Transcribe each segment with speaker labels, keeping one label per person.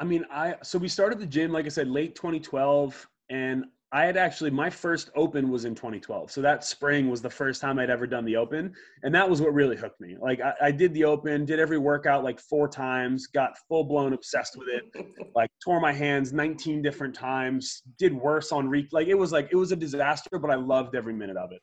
Speaker 1: I mean, I so we started the gym, like I said, late 2012, and I had actually my first open was in 2012. So that spring was the first time I'd ever done the open, and that was what really hooked me. Like I, I did the open, did every workout like four times, got full blown obsessed with it. like tore my hands 19 different times, did worse on re like it was like it was a disaster, but I loved every minute of it.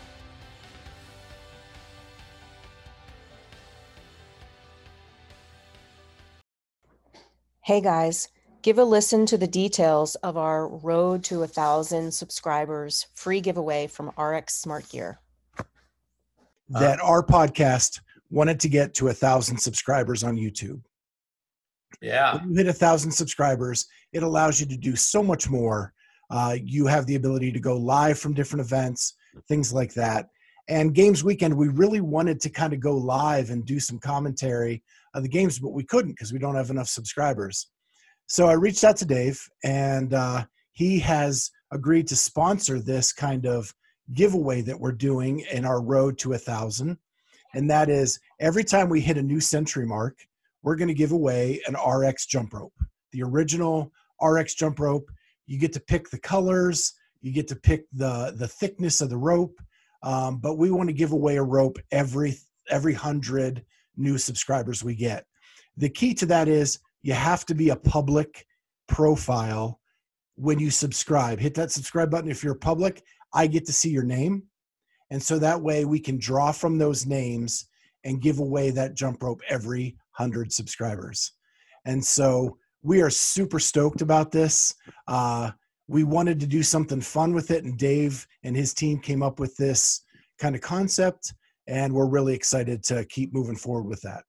Speaker 2: Hey guys, give a listen to the details of our Road to a Thousand Subscribers free giveaway from RX Smart Gear.
Speaker 3: That our podcast wanted to get to a thousand subscribers on YouTube.
Speaker 4: Yeah.
Speaker 3: When you hit a thousand subscribers, it allows you to do so much more. Uh, you have the ability to go live from different events, things like that. And Games Weekend, we really wanted to kind of go live and do some commentary of the games, but we couldn't because we don't have enough subscribers. So I reached out to Dave, and uh, he has agreed to sponsor this kind of giveaway that we're doing in our road to a thousand. And that is every time we hit a new century mark, we're going to give away an RX jump rope, the original RX jump rope. You get to pick the colors, you get to pick the the thickness of the rope, um, but we want to give away a rope every every hundred new subscribers we get. The key to that is you have to be a public profile when you subscribe. Hit that subscribe button if you're public. I get to see your name. And so that way we can draw from those names and give away that jump rope every 100 subscribers. And so we are super stoked about this. Uh, we wanted to do something fun with it, and Dave and his team came up with this kind of concept and we're really excited to keep moving forward with that.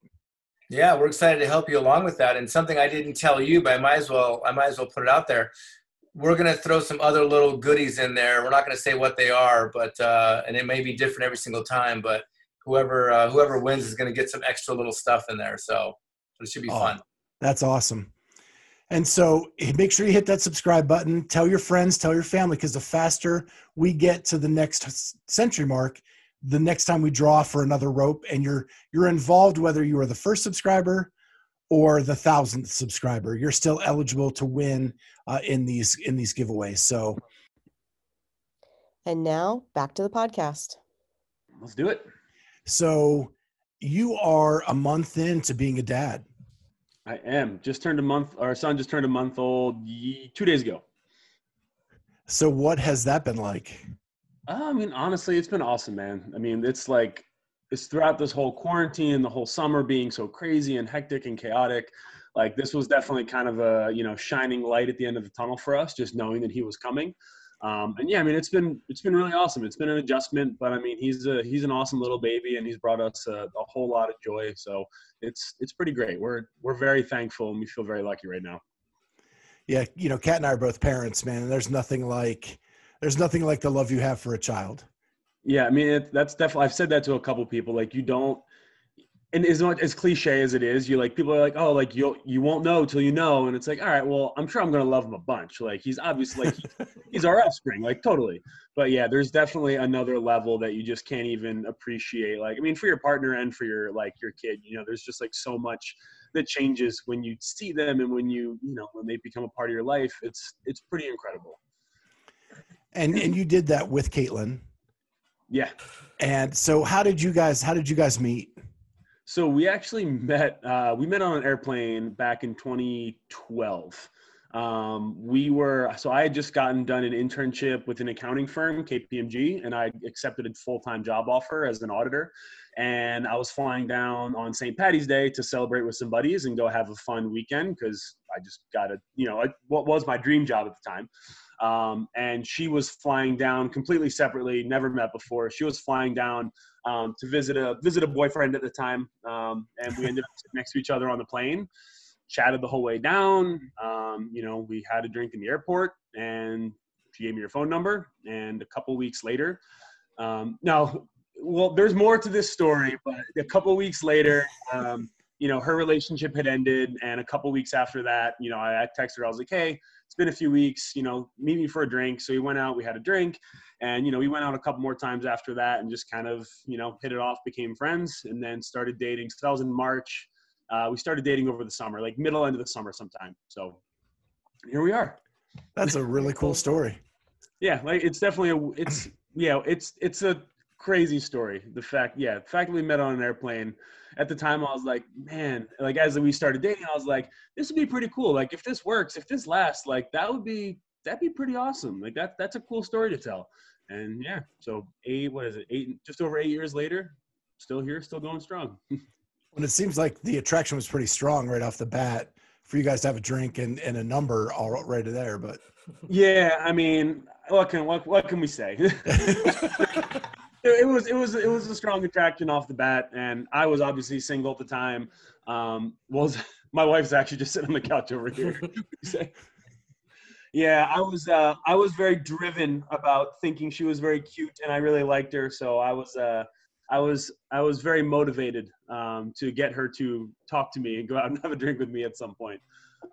Speaker 4: Yeah, we're excited to help you along with that. And something I didn't tell you, but I might as well I might as well put it out there. We're gonna throw some other little goodies in there. We're not gonna say what they are, but uh, and it may be different every single time. But whoever uh, whoever wins is gonna get some extra little stuff in there. So it should be oh, fun.
Speaker 3: That's awesome. And so make sure you hit that subscribe button. Tell your friends, tell your family, because the faster we get to the next century mark, the next time we draw for another rope and you're you're involved whether you are the first subscriber or the thousandth subscriber you're still eligible to win uh, in these in these giveaways. So
Speaker 2: and now back to the podcast.
Speaker 1: Let's do it.
Speaker 3: So you are a month into being a dad.
Speaker 1: I am. Just turned a month our son just turned a month old two days ago.
Speaker 3: So what has that been like
Speaker 1: I mean, honestly, it's been awesome, man. I mean, it's like it's throughout this whole quarantine, the whole summer being so crazy and hectic and chaotic. Like this was definitely kind of a you know shining light at the end of the tunnel for us, just knowing that he was coming. Um, and yeah, I mean, it's been it's been really awesome. It's been an adjustment, but I mean, he's a he's an awesome little baby, and he's brought us a, a whole lot of joy. So it's it's pretty great. We're we're very thankful, and we feel very lucky right now.
Speaker 3: Yeah, you know, Kat and I are both parents, man, and there's nothing like there's nothing like the love you have for a child.
Speaker 1: Yeah, I mean it, that's definitely. I've said that to a couple people. Like you don't, and as much as cliche as it is, you like people are like, oh, like you you won't know till you know, and it's like, all right, well, I'm sure I'm gonna love him a bunch. Like he's obviously like he's, he's our offspring, like totally. But yeah, there's definitely another level that you just can't even appreciate. Like I mean, for your partner and for your like your kid, you know, there's just like so much that changes when you see them and when you you know when they become a part of your life. It's it's pretty incredible
Speaker 3: and and you did that with Caitlin.
Speaker 1: Yeah.
Speaker 3: And so, how did you guys? How did you guys meet?
Speaker 1: So we actually met. Uh, we met on an airplane back in 2012. Um, we were so I had just gotten done an internship with an accounting firm, KPMG, and I accepted a full time job offer as an auditor. And I was flying down on St. Patty's Day to celebrate with some buddies and go have a fun weekend because I just got a you know what was my dream job at the time. Um, and she was flying down completely separately, never met before. She was flying down um, to visit a visit a boyfriend at the time, um, and we ended up next to each other on the plane. Chatted the whole way down. Um, you know, we had a drink in the airport, and she gave me her phone number. And a couple weeks later, um, now, well, there's more to this story, but a couple weeks later, um, you know, her relationship had ended, and a couple weeks after that, you know, I, I texted her. I was like, "Hey, it's been a few weeks, you know, meet me for a drink. So we went out, we had a drink, and you know, we went out a couple more times after that and just kind of, you know, hit it off, became friends, and then started dating. So that was in March. Uh, we started dating over the summer, like middle end of the summer sometime. So here we are.
Speaker 3: That's a really cool story.
Speaker 1: Yeah, like it's definitely a it's yeah, it's it's a crazy story. The fact, yeah, the fact that we met on an airplane. At the time, I was like, man, like as we started dating, I was like, this would be pretty cool. Like if this works, if this lasts, like that would be that'd be pretty awesome. Like that that's a cool story to tell. And yeah, so eight, what is it? Eight, just over eight years later, still here, still going strong.
Speaker 3: And it seems like the attraction was pretty strong right off the bat for you guys to have a drink and, and a number all right there. But
Speaker 1: yeah, I mean, what can what, what can we say? it was it was it was a strong attraction off the bat, and I was obviously single at the time. Um, was my wife's actually just sitting on the couch over here. yeah, I was uh, I was very driven about thinking she was very cute, and I really liked her. So I was uh, I was I was very motivated um, to get her to talk to me and go out and have a drink with me at some point.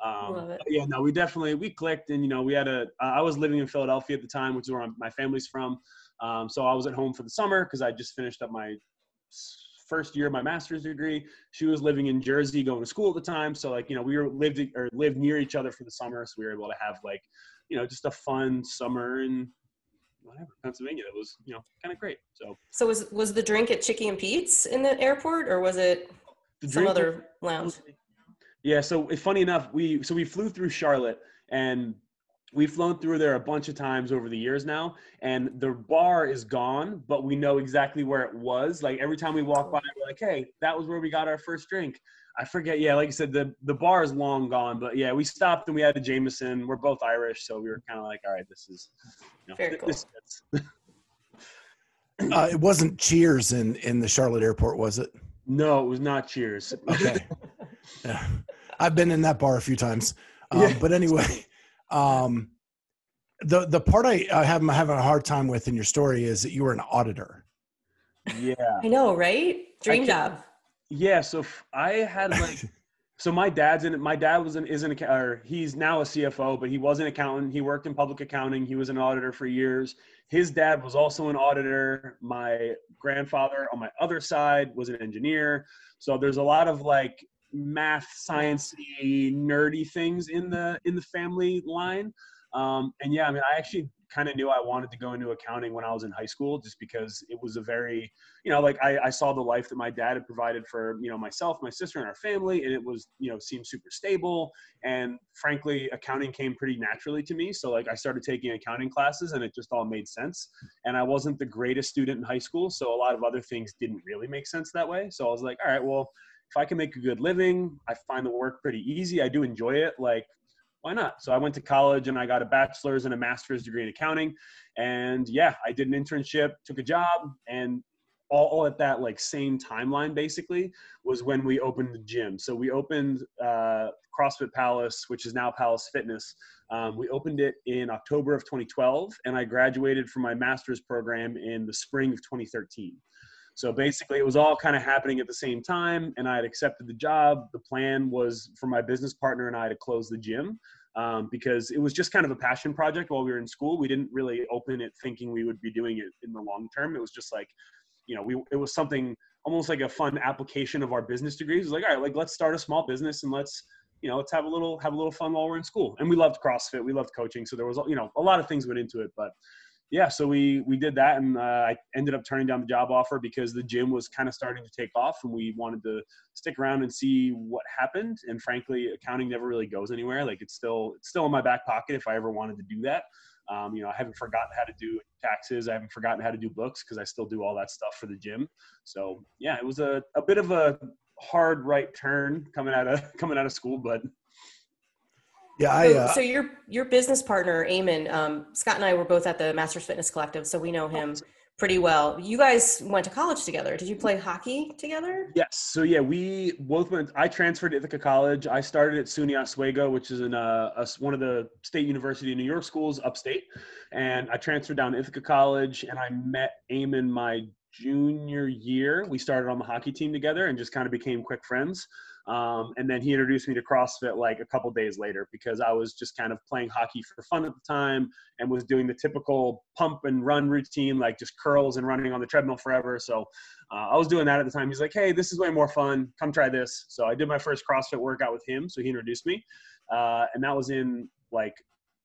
Speaker 1: Um, yeah, no, we definitely we clicked, and you know, we had a. I was living in Philadelphia at the time, which is where my family's from. Um, so I was at home for the summer because I just finished up my first year of my master's degree. She was living in Jersey, going to school at the time. So like, you know, we were lived or lived near each other for the summer. So we were able to have like, you know, just a fun summer in whatever Pennsylvania. That was, you know, kind of great. So.
Speaker 2: So was was the drink at Chicky and Pete's in the airport, or was it some other lounge?
Speaker 1: Yeah. So funny enough, we so we flew through Charlotte and we've flown through there a bunch of times over the years now and the bar is gone but we know exactly where it was. Like every time we walk by we're like hey that was where we got our first drink. I forget yeah like i said the the bar is long gone but yeah we stopped and we had a jameson. We're both irish so we were kind of like all right this is
Speaker 2: you know, Very cool. This
Speaker 3: uh, it wasn't cheers in in the charlotte airport was it?
Speaker 1: No it was not cheers.
Speaker 3: Okay. Yeah. i've been in that bar a few times. Um, yeah. but anyway um, the the part I, I have I'm having a hard time with in your story is that you were an auditor.
Speaker 1: Yeah,
Speaker 2: I know, right? Dream job.
Speaker 1: Yeah, so I had like, so my dad's in. My dad was an is an or he's now a CFO, but he was an accountant. He worked in public accounting. He was an auditor for years. His dad was also an auditor. My grandfather on my other side was an engineer. So there's a lot of like math, sciencey, nerdy things in the in the family line. Um, and yeah, I mean, I actually kind of knew I wanted to go into accounting when I was in high school, just because it was a very, you know, like I, I saw the life that my dad had provided for, you know, myself, my sister, and our family, and it was, you know, seemed super stable. And frankly, accounting came pretty naturally to me. So like I started taking accounting classes, and it just all made sense. And I wasn't the greatest student in high school, so a lot of other things didn't really make sense that way. So I was like, all right, well if I can make a good living, I find the work pretty easy. I do enjoy it. Like, why not? So I went to college and I got a bachelor's and a master's degree in accounting. And yeah, I did an internship, took a job, and all, all at that like same timeline basically was when we opened the gym. So we opened uh, CrossFit Pallas, which is now Pallas Fitness. Um, we opened it in October of 2012, and I graduated from my master's program in the spring of 2013. So basically, it was all kind of happening at the same time, and I had accepted the job. The plan was for my business partner and I to close the gym um, because it was just kind of a passion project while we were in school. We didn't really open it thinking we would be doing it in the long term. It was just like, you know, we it was something almost like a fun application of our business degrees. It was like, all right, like let's start a small business and let's you know let's have a little have a little fun while we're in school. And we loved CrossFit, we loved coaching, so there was you know a lot of things went into it, but yeah, so we we did that, and uh, I ended up turning down the job offer because the gym was kind of starting to take off, and we wanted to stick around and see what happened. And frankly, accounting never really goes anywhere. Like it's still it's still in my back pocket if I ever wanted to do that. Um, you know, I haven't forgotten how to do taxes. I haven't forgotten how to do books because I still do all that stuff for the gym. So yeah, it was a, a bit of a hard right turn coming out of coming out of school, but
Speaker 3: Yeah, I.
Speaker 5: So,
Speaker 3: Uh,
Speaker 5: so your your business partner, Eamon, um, Scott and I were both at the Masters Fitness Collective, so we know him pretty well. You guys went to college together. Did you play hockey together?
Speaker 1: Yes. So yeah, we both went. I transferred to Ithaca College. I started at SUNY Oswego, which is in uh, a, one of the state university of New York schools upstate, and I transferred down to Ithaca College, and I met Eamon my junior year. We started on the hockey team together and just kind of became quick friends. Um, and then he introduced me to CrossFit like a couple days later because I was just kind of playing hockey for fun at the time and was doing the typical pump and run routine, like just curls and running on the treadmill forever. So uh, I was doing that at the time. He's like, "Hey, this is way more fun. Come try this." So I did my first CrossFit workout with him. So he introduced me, uh, and that was in like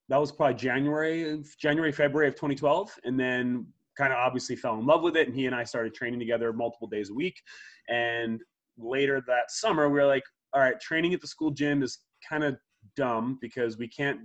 Speaker 1: that was probably January, January, February of 2012, and then kind of obviously fell in love with it. And he and I started training together multiple days a week. And later that summer, we were like, "All right, training at the school gym is kind of dumb because we can't."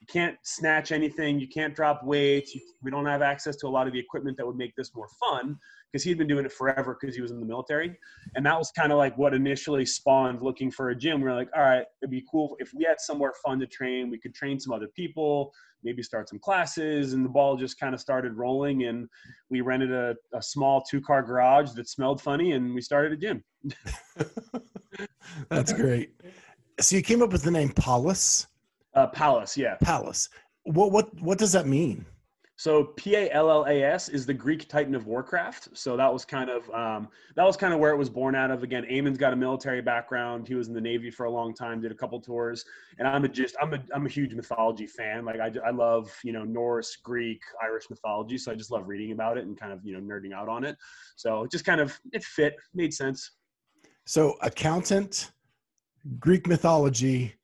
Speaker 1: You can't snatch anything. You can't drop weights. You, we don't have access to a lot of the equipment that would make this more fun because he'd been doing it forever because he was in the military. And that was kind of like what initially spawned looking for a gym. We are like, all right, it'd be cool if we had somewhere fun to train. We could train some other people, maybe start some classes. And the ball just kind of started rolling. And we rented a, a small two car garage that smelled funny and we started a gym.
Speaker 3: that's great. So you came up with the name Paulus.
Speaker 1: Uh, Pallas, yeah.
Speaker 3: Pallas. What what what does that mean?
Speaker 1: So P A L L A S is the Greek Titan of Warcraft. So that was kind of um, that was kind of where it was born out of. Again, Eamon's got a military background. He was in the Navy for a long time, did a couple tours, and I'm a just I'm a I'm a huge mythology fan. Like I, I love you know Norse, Greek, Irish mythology. So I just love reading about it and kind of you know nerding out on it. So it just kind of it fit, made sense.
Speaker 3: So accountant, Greek mythology,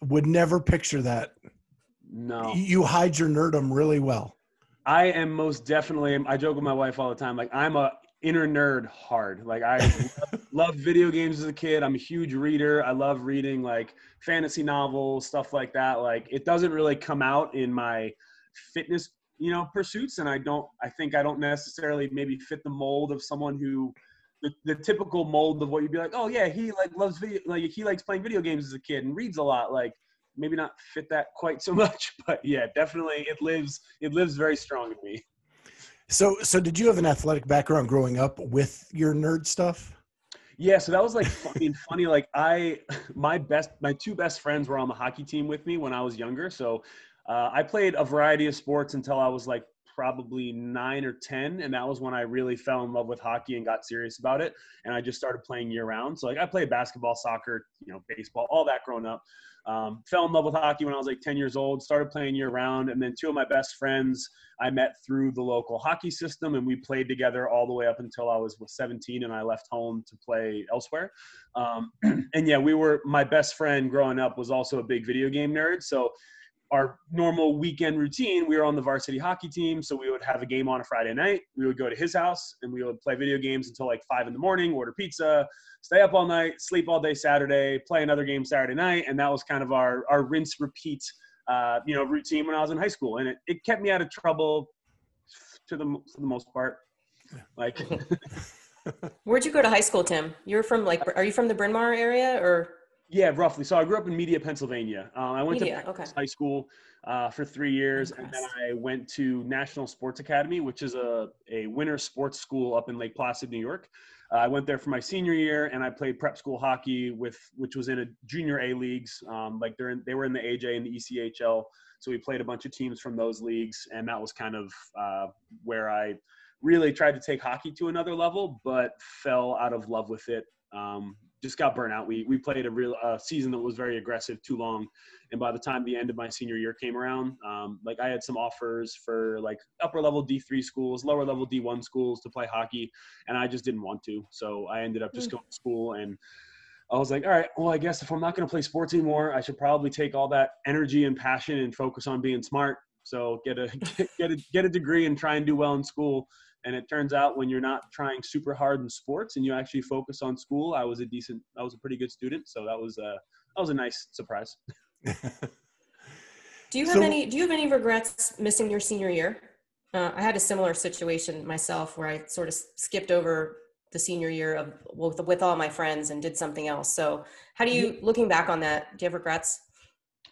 Speaker 3: would never picture that.
Speaker 1: No,
Speaker 3: You hide your nerdum really well.
Speaker 1: I am most definitely. I joke with my wife all the time. Like I'm a inner nerd hard. Like I love video games as a kid. I'm a huge reader. I love reading like fantasy novels, stuff like that. Like it doesn't really come out in my fitness, you know, pursuits. And I don't. I think I don't necessarily maybe fit the mold of someone who. The, the typical mold of what you'd be like, oh yeah, he like loves video, like he likes playing video games as a kid and reads a lot. Like maybe not fit that quite so much, but yeah, definitely it lives it lives very strong in me.
Speaker 3: So so did you have an athletic background growing up with your nerd stuff?
Speaker 1: Yeah, so that was like funny and funny. Like I, my best, my two best friends were on the hockey team with me when I was younger. So uh, I played a variety of sports until I was like probably nine or ten, and that was when I really fell in love with hockey and got serious about it. And I just started playing year round. So like I played basketball, soccer, you know, baseball, all that growing up. Um, fell in love with hockey when I was like 10 years old, started playing year round. And then two of my best friends I met through the local hockey system, and we played together all the way up until I was 17 and I left home to play elsewhere. Um, and yeah, we were, my best friend growing up was also a big video game nerd. So our normal weekend routine, we were on the varsity hockey team. So we would have a game on a Friday night. We would go to his house and we would play video games until like five in the morning, order pizza, stay up all night, sleep all day Saturday, play another game Saturday night. And that was kind of our, our rinse repeat, uh, you know, routine when I was in high school. And it, it kept me out of trouble to the, for the most part. Like,
Speaker 5: Where'd you go to high school, Tim? You're from like, are you from the Bryn Mawr area or?
Speaker 1: Yeah, roughly. So I grew up in Media, Pennsylvania. Um, I went
Speaker 5: Media,
Speaker 1: to
Speaker 5: okay.
Speaker 1: high school uh, for three years, and then I went to National Sports Academy, which is a, a winter sports school up in Lake Placid, New York. Uh, I went there for my senior year, and I played prep school hockey with, which was in a junior A leagues. Um, like they're in, they were in the AJ and the ECHL, so we played a bunch of teams from those leagues, and that was kind of uh, where I really tried to take hockey to another level, but fell out of love with it. Um, just got burnt out. We we played a real uh, season that was very aggressive, too long, and by the time the end of my senior year came around, um, like I had some offers for like upper level D three schools, lower level D one schools to play hockey, and I just didn't want to. So I ended up just going to school and. I was like, all right, well, I guess if I'm not going to play sports anymore, I should probably take all that energy and passion and focus on being smart. So get a get a get a degree and try and do well in school. And it turns out when you're not trying super hard in sports and you actually focus on school, I was a decent, I was a pretty good student. So that was a that was a nice surprise.
Speaker 5: Do you have
Speaker 3: So-
Speaker 5: any? Do you have any regrets missing your senior year? Uh, I had a similar situation myself where I sort of skipped over the senior year of with, with all my friends and did something else. So, how do you, looking back on that, do you have regrets?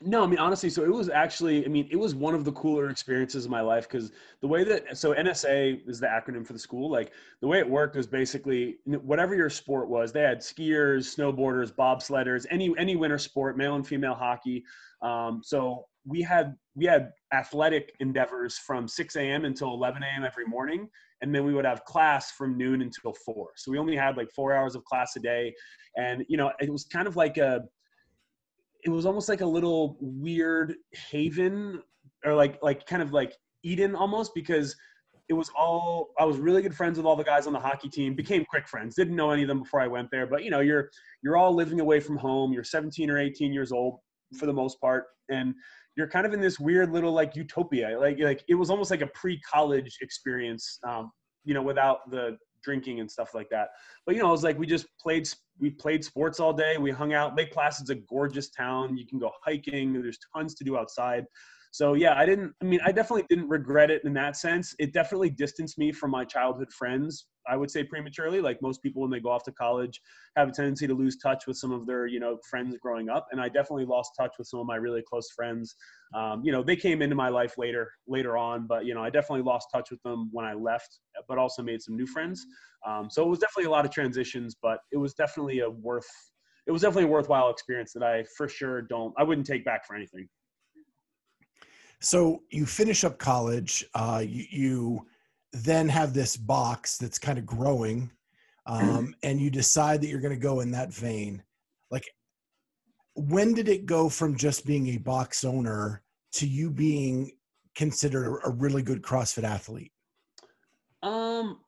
Speaker 1: No, I mean honestly, so it was actually, I mean, it was one of the cooler experiences of my life because the way that so NSA is the acronym for the school. Like the way it worked was basically whatever your sport was, they had skiers, snowboarders, bobsledders, any any winter sport, male and female hockey. Um, so we had we had athletic endeavors from 6 a.m. until 11 a.m. every morning, and then we would have class from noon until four. So we only had like four hours of class a day, and you know it was kind of like a it was almost like a little weird haven or like like kind of like eden almost because it was all i was really good friends with all the guys on the hockey team became quick friends didn't know any of them before i went there but you know you're you're all living away from home you're 17 or 18 years old for the most part and you're kind of in this weird little like utopia like like it was almost like a pre-college experience um, you know without the drinking and stuff like that. But you know it was like we just played we played sports all day. We hung out. Lake placid's a gorgeous town. You can go hiking. There's tons to do outside so yeah i didn't i mean i definitely didn't regret it in that sense. It definitely distanced me from my childhood friends i would say prematurely. Like most people when they go off to college have a tendency to lose touch with some of their you know friends growing up. And i definitely lost touch with some of my really close friends. Um, you know they came into my life later later on but you know i definitely lost touch with them when i left but also made some new friends. Um, so it was definitely a lot of transitions but it was definitely a worth it was definitely a worthwhile experience that i for sure don't i wouldn't take back for anything
Speaker 3: So you finish up college. Uh, you, you then have this box that's kind of growing, um, and you decide that you're going to go in that vein. Like, when did it go from just being a box owner to you being considered a really good CrossFit athlete?
Speaker 1: Um,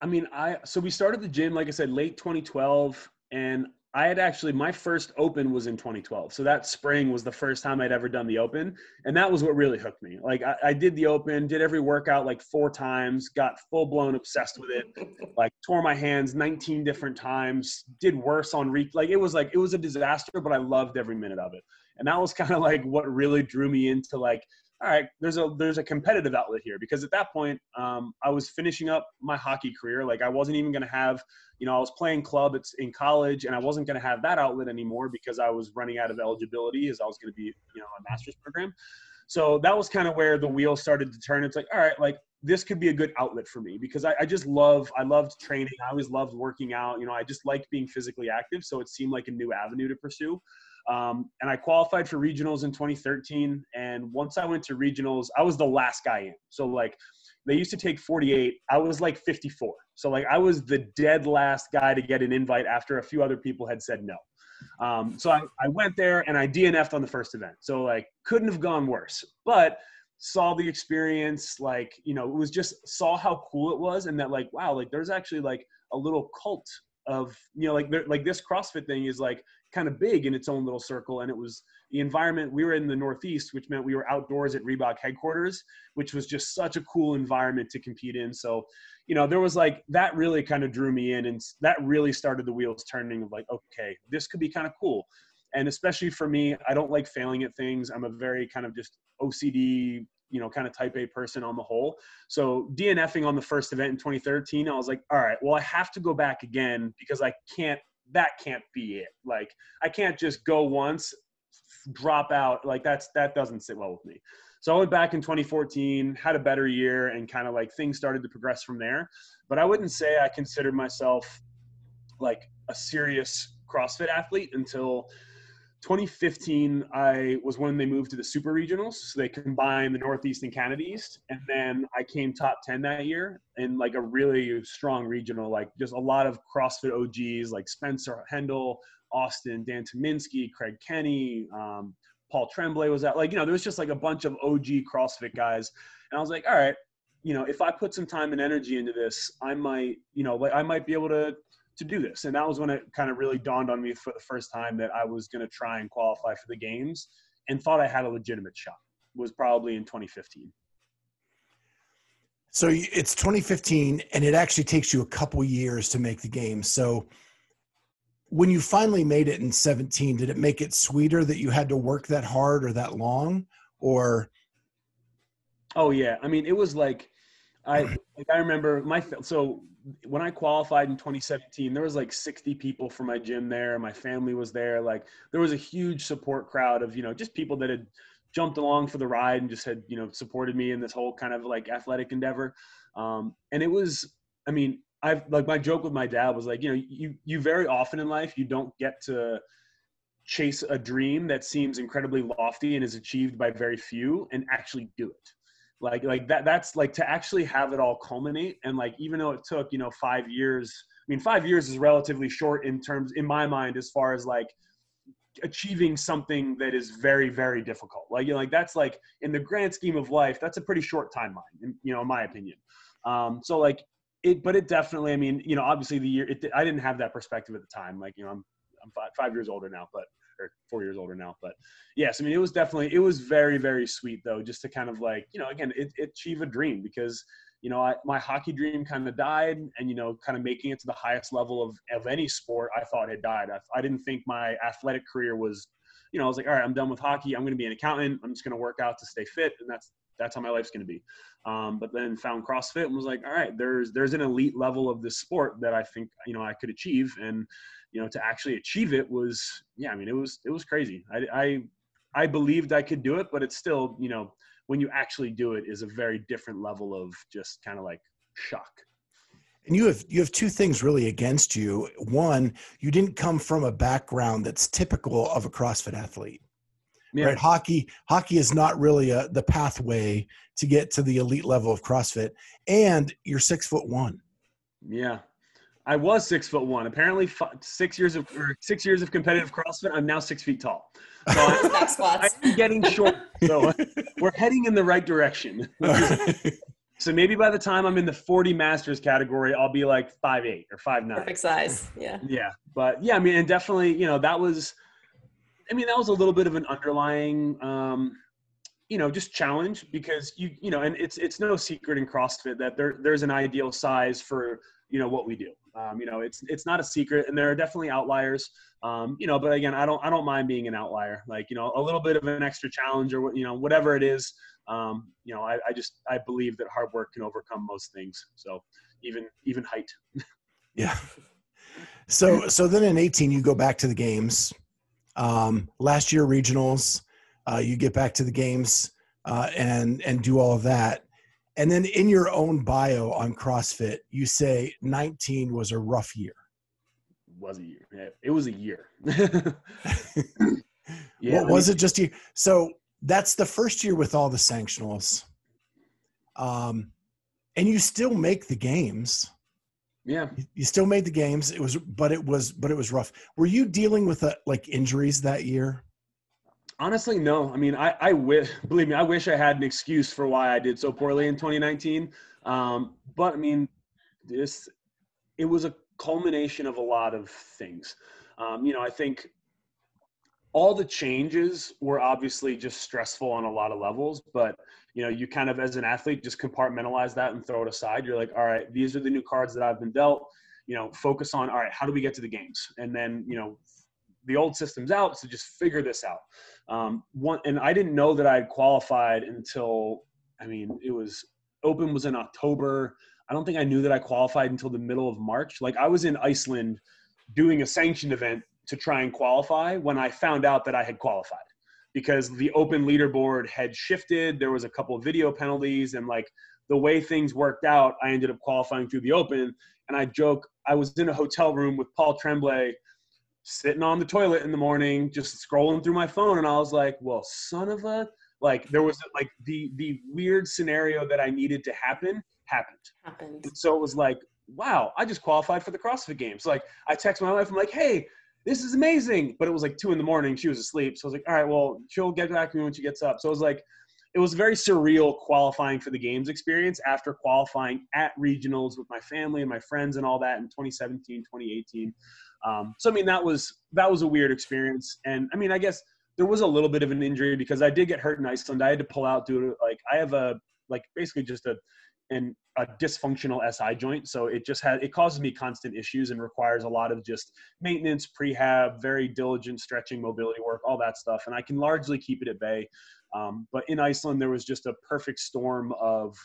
Speaker 1: I mean, I so we started the gym, like I said, late 2012, and I had actually my first open was in 2012. So that spring was the first time I'd ever done the open, and that was what really hooked me. Like I, I did the open, did every workout like four times, got full blown obsessed with it. Like tore my hands 19 different times, did worse on re like it was like it was a disaster, but I loved every minute of it. And that was kind of like what really drew me into like all right, there's a there's a competitive outlet here because at that point um, I was finishing up my hockey career. Like I wasn't even going to have, you know, I was playing club it's in college, and I wasn't going to have that outlet anymore because I was running out of eligibility as I was going to be, you know, a master's program. So that was kind of where the wheel started to turn. It's like, all right, like this could be a good outlet for me because I, I just love I loved training. I always loved working out. You know, I just liked being physically active, so it seemed like a new avenue to pursue. Um, and I qualified for regionals in 2013. And once I went to regionals, I was the last guy in. So like they used to take 48. I was like 54. So like I was the dead last guy to get an invite after a few other people had said no. Um, so I, I went there and I DNF'd on the first event. So like couldn't have gone worse. But saw the experience like you know it was just saw how cool it was and that like wow like there's actually like a little cult of you know like like this CrossFit thing is like kind of big in its own little circle and it was the environment we were in the northeast which meant we were outdoors at reebok headquarters which was just such a cool environment to compete in. So you know there was like that really kind of drew me in and that really started the wheels turning of like okay this could be kind of cool. And especially for me i don't like failing at things. I'm a very kind of just ocd you know kind of type a person on the whole. So dnfing on the first event in 2013 i was like all right well i have to go back again because i can't that can't be it. Like i can't just go once drop out like that's that doesn't sit well with me. So i went back in 2014 had a better year and kind of like things started to progress from there. But i wouldn't say i considered myself like a serious crossfit athlete until 2015 i was when they moved to the super regionals so they combined the northeast and canada east and then i came top 10 that year in like a really strong regional like just a lot of crossfit og's like spencer hendel austin dan Tyminski, craig kenny um, paul tremblay was out like you know there was just like a bunch of og crossfit guys and i was like all right you know if i put some time and energy into this i might you know like i might be able to to do this. And that was when it kind of really dawned on me for the first time that I was going to try and qualify for the games and thought I had a legitimate shot. was probably in 2015.
Speaker 3: So it's 2015, and it actually takes you a couple years to make the game. So when you finally made it in 17, did it make it sweeter that you had to work that hard or that long, or?
Speaker 1: Oh yeah, I mean it was like, I like I remember my so when I qualified in 2017, there was like 60 people from my gym there. My family was there. Like there was a huge support crowd of you know just people that had jumped along for the ride and just had you know supported me in this whole kind of like athletic endeavor um, and it was i mean i've like my joke with my dad was like you know you you very often in life you don't get to chase a dream that seems incredibly lofty and is achieved by very few and actually do it like like that that's like to actually have it all culminate and like even though it took you know five years i mean five years is relatively short in terms in my mind as far as like achieving something that is very very difficult. Like you know like that's like in the grand scheme of life that's a pretty short timeline in, you know in my opinion. Um so like it but it definitely i mean you know obviously the year it, i didn't have that perspective at the time. Like you know i'm i'm five, five years older now but or four years older now but yes i mean it was definitely it was very very sweet though just to kind of like you know again it, it achieve a dream because you know, I, my hockey dream kind of died, and you know, kind of making it to the highest level of of any sport, I thought had died. I, I didn't think my athletic career was, you know, I was like, all right, I'm done with hockey. I'm going to be an accountant. I'm just going to work out to stay fit, and that's that's how my life's going to be. Um, but then found CrossFit and was like, all right, there's there's an elite level of this sport that I think you know I could achieve, and you know, to actually achieve it was, yeah, I mean, it was it was crazy. I I I believed I could do it, but it's still, you know when you actually do it is a very different level of just kind of like shock.
Speaker 3: And you have you have two things really against you. One you didn't come from a background that's typical of a crossfit athlete yeah. right? Hockey hockey is not really a, the pathway to get to the elite level of crossfit and you're six foot one.
Speaker 1: Yeah I was six foot one. Apparently, five, six years of six years of competitive CrossFit, I'm now six feet tall. So I, I'm getting short. So we're heading in the right direction. so maybe by the time I'm in the 40 masters category, I'll be like five eight or five nine.
Speaker 5: Perfect size. Yeah.
Speaker 1: Yeah, but yeah, I mean, and definitely, you know, that was. I mean, that was a little bit of an underlying. Um, you know just challenge because you you know and it's it's no secret in crossfit that there there's an ideal size for you know what we do um, you know, it's it's not a secret, and there are definitely outliers. Um, you know, but again, I don't I don't mind being an outlier. Like you know, a little bit of an extra challenge or you know whatever it is. Um, you know, I, I just I believe that hard work can overcome most things. So even even height.
Speaker 3: yeah. So so then in 18 you go back to the games. Um, last year regionals, uh, you get back to the games uh, and and do all of that. And then in your own bio on CrossFit, you say 19 was a rough year.
Speaker 1: Was a year. It was a year.
Speaker 3: yeah. What was it just you? So that's the first year with all the sanctionals. Um, and you still make the games.
Speaker 1: Yeah.
Speaker 3: You still made the games. It was, but it was, but it was rough. Were you dealing with uh, like injuries that year?
Speaker 1: Honestly, no. I mean, I, I wish, believe me, I wish I had an excuse for why I did so poorly in 2019. Um, but I mean, this, it was a culmination of a lot of things. Um, you know, I think all the changes were obviously just stressful on a lot of levels, but you know, you kind of as an athlete just compartmentalize that and throw it aside. You're like, all right, these are the new cards that I've been dealt. You know, focus on all right, how do we get to the games? And then, you know, the old system's out, so just figure this out. Um, one, and I didn't know that I had qualified until, I mean, it was open was in October. I don't think I knew that I qualified until the middle of March. Like I was in Iceland doing a sanctioned event to try and qualify when I found out that I had qualified because the open leaderboard had shifted. There was a couple of video penalties and like the way things worked out, I ended up qualifying through the open. And I joke, I was in a hotel room with Paul Tremblay sitting on the toilet in the morning, just scrolling through my phone, and I was like, "Well, son of a." Like there was like the the weird scenario that I needed to happen happened.
Speaker 5: Happened.
Speaker 1: And so it was like, wow, I just qualified for the CrossFit Games. Like I text my wife, I'm like, hey, this is amazing. But it was like two in the morning. She was asleep. So I was like, all right, well, she'll get back to me when she gets up. So it was like, it was very surreal qualifying for the games experience after qualifying at regionals with my family and my friends and all that in 2017, 2018. Um, so I mean that was that was a weird experience, and I mean I guess there was a little bit of an injury because I did get hurt in Iceland. I had to pull out due to like I have a like basically just a and a dysfunctional SI joint. So it just had it causes me constant issues and requires a lot of just maintenance, prehab, very diligent stretching, mobility work, all that stuff. And I can largely keep it at bay. Um, but in Iceland, there was just a perfect storm of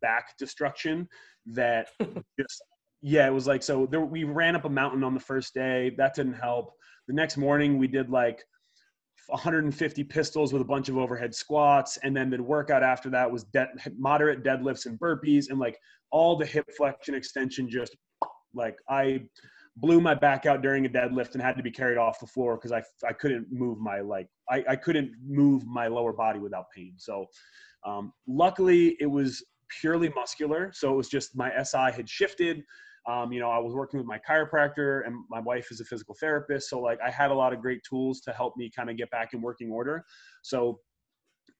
Speaker 1: back destruction that just yeah, it was like so. There, we ran up a mountain on the first day. That didn't help. The next morning, we did like 150 pistols with a bunch of overhead squats and then the workout after that was de- moderate deadlifts and burpees and like all the hip flexion extension just like i blew my back out during a deadlift and had to be carried off the floor because I, I couldn't move my like I, I couldn't move my lower body without pain so um, luckily it was purely muscular so it was just my si had shifted um, you know, I was working with my chiropractor and my wife is a physical therapist. So like I had a lot of great tools to help me kind of get back in working order. So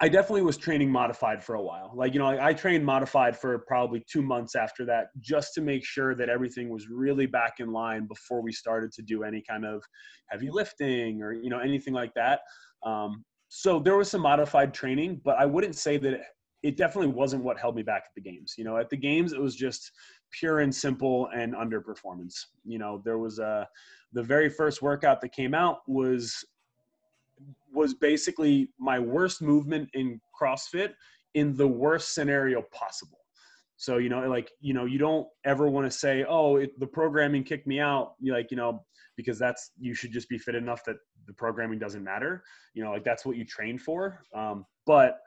Speaker 1: I definitely was training modified for a while. Like, you know, I, I trained modified for probably two months after that, just to make sure that everything was really back in line before we started to do any kind of heavy lifting or, you know, anything like that. Um, so there was some modified training, but I wouldn't say that it, it definitely wasn't what held me back at the games. You know, at the games, it was just pure and simple and underperformance. You know, there was a the very first workout that came out was was basically my worst movement in CrossFit in the worst scenario possible. So you know, like you know, you don't ever want to say, "Oh, it, the programming kicked me out." You like you know, because that's you should just be fit enough that the programming doesn't matter. You know, like that's what you train for. Um, but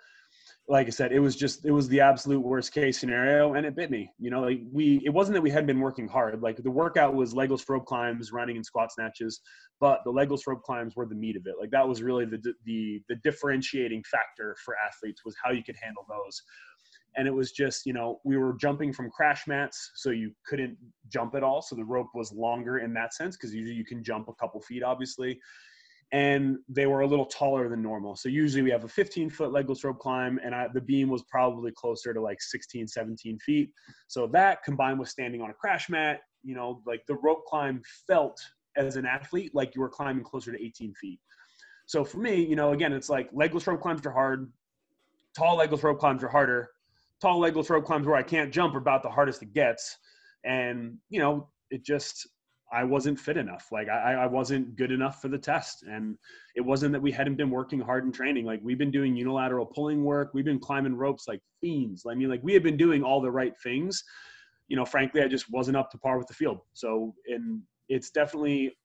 Speaker 1: like I said, it was just it was the absolute worst case scenario, and it bit me. You know, like we it wasn't that we hadn't been working hard. Like the workout was Legless rope climbs, running, and squat snatches, but the Legless rope climbs were the meat of it. Like that was really the the the differentiating factor for athletes was how you could handle those. And it was just, you know, we were jumping from crash mats, so you couldn't jump at all. So the rope was longer in that sense because usually you can jump a couple feet, obviously and they were a little taller than normal. So usually we have a 15 foot legless rope climb and I, the beam was probably closer to like 16, 17 feet. So that combined with standing on a crash mat, you know, like the rope climb felt as an athlete like you were climbing closer to 18 feet. So for me, you know, again, it's like legless rope climbs are hard, tall legless rope climbs are harder. Tall legless rope climbs where I can't jump are about the hardest it gets. And, you know, it just I wasn't fit enough. Like I, I wasn't good enough for the test. And it wasn't that we hadn't been working hard in training. Like we've been doing unilateral pulling work. We've been climbing ropes like fiends. I mean, like we had been doing all the right things. You know, frankly, I just wasn't up to par with the field. So, and it's definitely,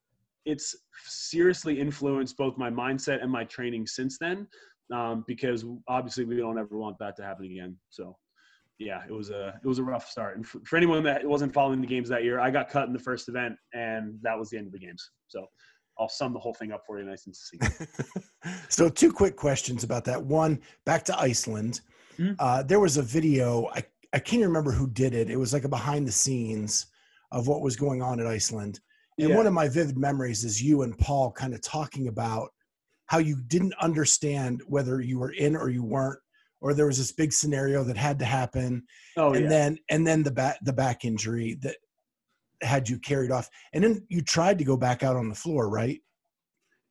Speaker 1: it's seriously influenced both my mindset and my training since then. Um, because obviously we don't ever want that to happen again. So yeah, it was a it was a rough start. And for, for, anyone that wasn't following the games that year, I got cut in the first event, and that was the end of the games. So I'll sum the whole thing up for you, nice and succinct.
Speaker 3: so two quick questions about that. One, back to Iceland. Mm-hmm. Uh, there was a video. I I can't remember who did it. It was like a behind the scenes of what was going on at Iceland. And yeah. one of my vivid memories is you and Paul kind of talking about how you didn't understand whether you were in or you weren't or there was this big scenario that had to happen oh, and yeah. then and then the back the back injury that had you carried off and then you tried to go back out on the floor right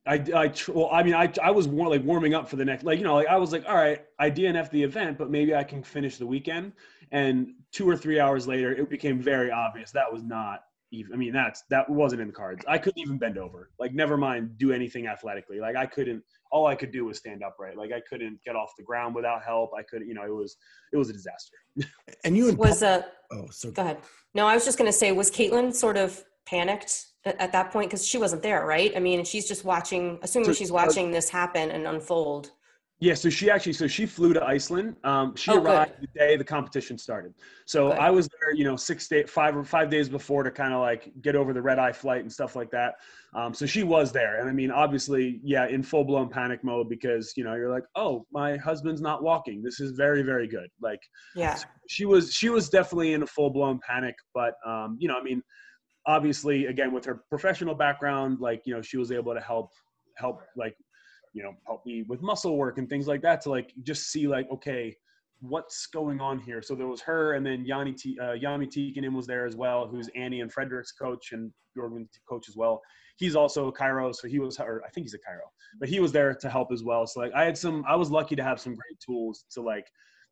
Speaker 1: I, I well, I mean, I, I was more like warming up for the next, like, you know, like I was like, all right, I DNF the event, but maybe I can finish the weekend. And two or three hours later, it became very obvious that was not even, I mean, that's, that wasn't in the cards. I couldn't even bend over, like, never mind do anything athletically. Like, I couldn't, all I could do was stand upright. Like I couldn't get off the ground without help. I could, you know, it was it was a disaster.
Speaker 3: and you and
Speaker 5: was a oh, so go ahead. No, I was just going to say, was Caitlin sort of panicked at, at that point because she wasn't there, right? I mean, she's just watching, assuming so, she's uh, watching uh, this happen and unfold.
Speaker 1: Yeah, so she actually, so she flew to Iceland. Um, she oh, arrived good. the day the competition started. So good. I was there, you know, six day, five or five days before to kind of like get over the red eye flight and stuff like that. Um, so she was there, and I mean, obviously, yeah, in full blown panic mode because you know you're like, oh, my husband's not walking. This is very, very good. Like,
Speaker 5: yeah,
Speaker 1: she was, she was definitely in a full blown panic, but um, you know, I mean, obviously, again with her professional background, like you know, she was able to help help like you know help me with muscle work and things like that to like just see like okay what's going on here? So there was her, and then Yanni T, uh, Jami Tikkanen was there as well, who's Annie and Frederik's coach and Jorgen coach as well. He's also a Chiro, so he was, or I think he's a Chiro, but he was there to help as well. So like I had some, I was lucky to have some great tools to like,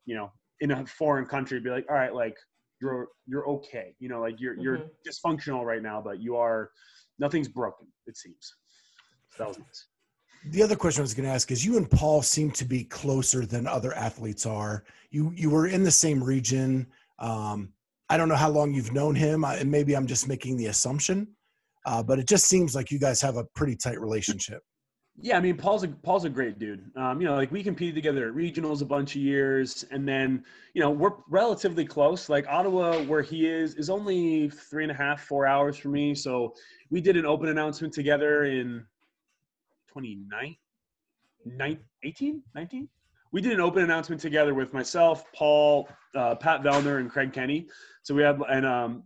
Speaker 1: you know, in a foreign country, be like, all right, like you're you're okay, you know, like you're mm-hmm. you're dysfunctional right now, but you are, nothing's broken. It seems. So that was nice
Speaker 3: the other question I was going to ask is you and Paul seem to be closer than other athletes are. You you were in the same region. Um, I don't know how long you've known him, and maybe I'm just making the assumption, uh, but it just seems like you guys have a pretty tight relationship.
Speaker 1: Yeah, I mean Paul's a Paul's a great dude. Um, you know, like we competed together at regionals a bunch of years, and then you know we're relatively close. Like Ottawa, where he is, is only three and a half, four hours from me. So we did an open announcement together in 2019, 18, 19? We did an open announcement together with myself, Paul, uh, Pat Vellner, and Craig Kenny. So we had, and um,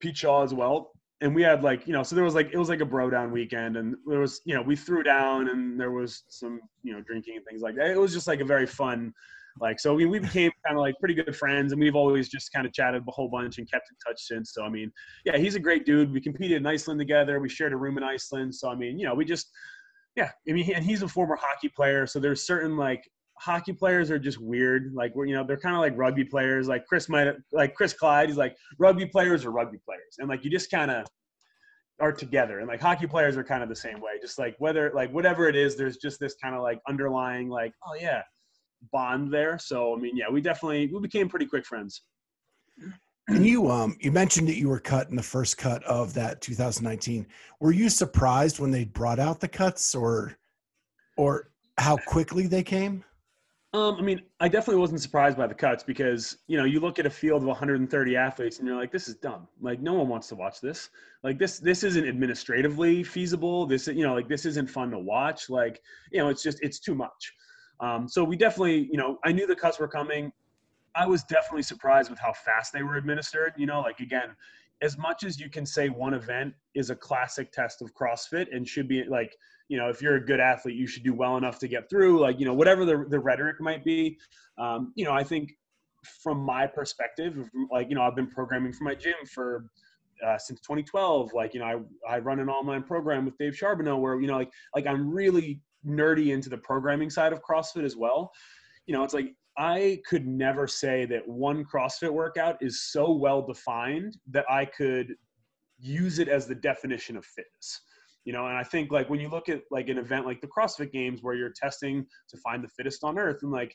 Speaker 1: Pete Shaw as well. And we had like, you know, so there was like, it was like a bro down weekend. And there was, you know, we threw down and there was some, you know, drinking and things like that. It was just like a very fun, like so we, we became kind of like pretty good friends and we've always just kind of chatted a whole bunch and kept in touch since so i mean yeah he's a great dude we competed in iceland together we shared a room in iceland so i mean you know we just yeah, I mean, and he's a former hockey player, so there's certain like hockey players are just weird. Like we're you know they're kind of like rugby players. Like Chris might like Chris Clyde. He's like rugby players are rugby players, and like you just kind of are together. And like hockey players are kind of the same way. Just like whether like whatever it is, there's just this kind of like underlying like oh yeah bond there. So I mean yeah, we definitely we became pretty quick friends.
Speaker 3: And you um you mentioned that you were cut in the first cut of that 2019. Were you surprised when they brought out the cuts or or how quickly they came?
Speaker 1: Um, I mean, I definitely wasn't surprised by the cuts because you know you look at a field of 130 athletes and you're like, this is dumb. Like no one wants to watch this. Like this this isn't administratively feasible. This you know like this isn't fun to watch. Like you know it's just it's too much. Um, so we definitely you know I knew the cuts were coming. I was definitely surprised with how fast they were administered. You know, like again, as much as you can say one event is a classic test of CrossFit and should be like, you know, if you're a good athlete, you should do well enough to get through, like, you know, whatever the, the rhetoric might be. Um, you know, I think from my perspective, like, you know, I've been programming for my gym for uh, since 2012. Like, you know, I, I run an online program with Dave Charbonneau where, you know, like, like I'm really nerdy into the programming side of CrossFit as well. You know, it's like I could never say that one CrossFit workout is so well defined that I could use it as the definition of fitness. You know, and I think like when you look at like an event like the CrossFit Games where you're testing to find the fittest on earth, and like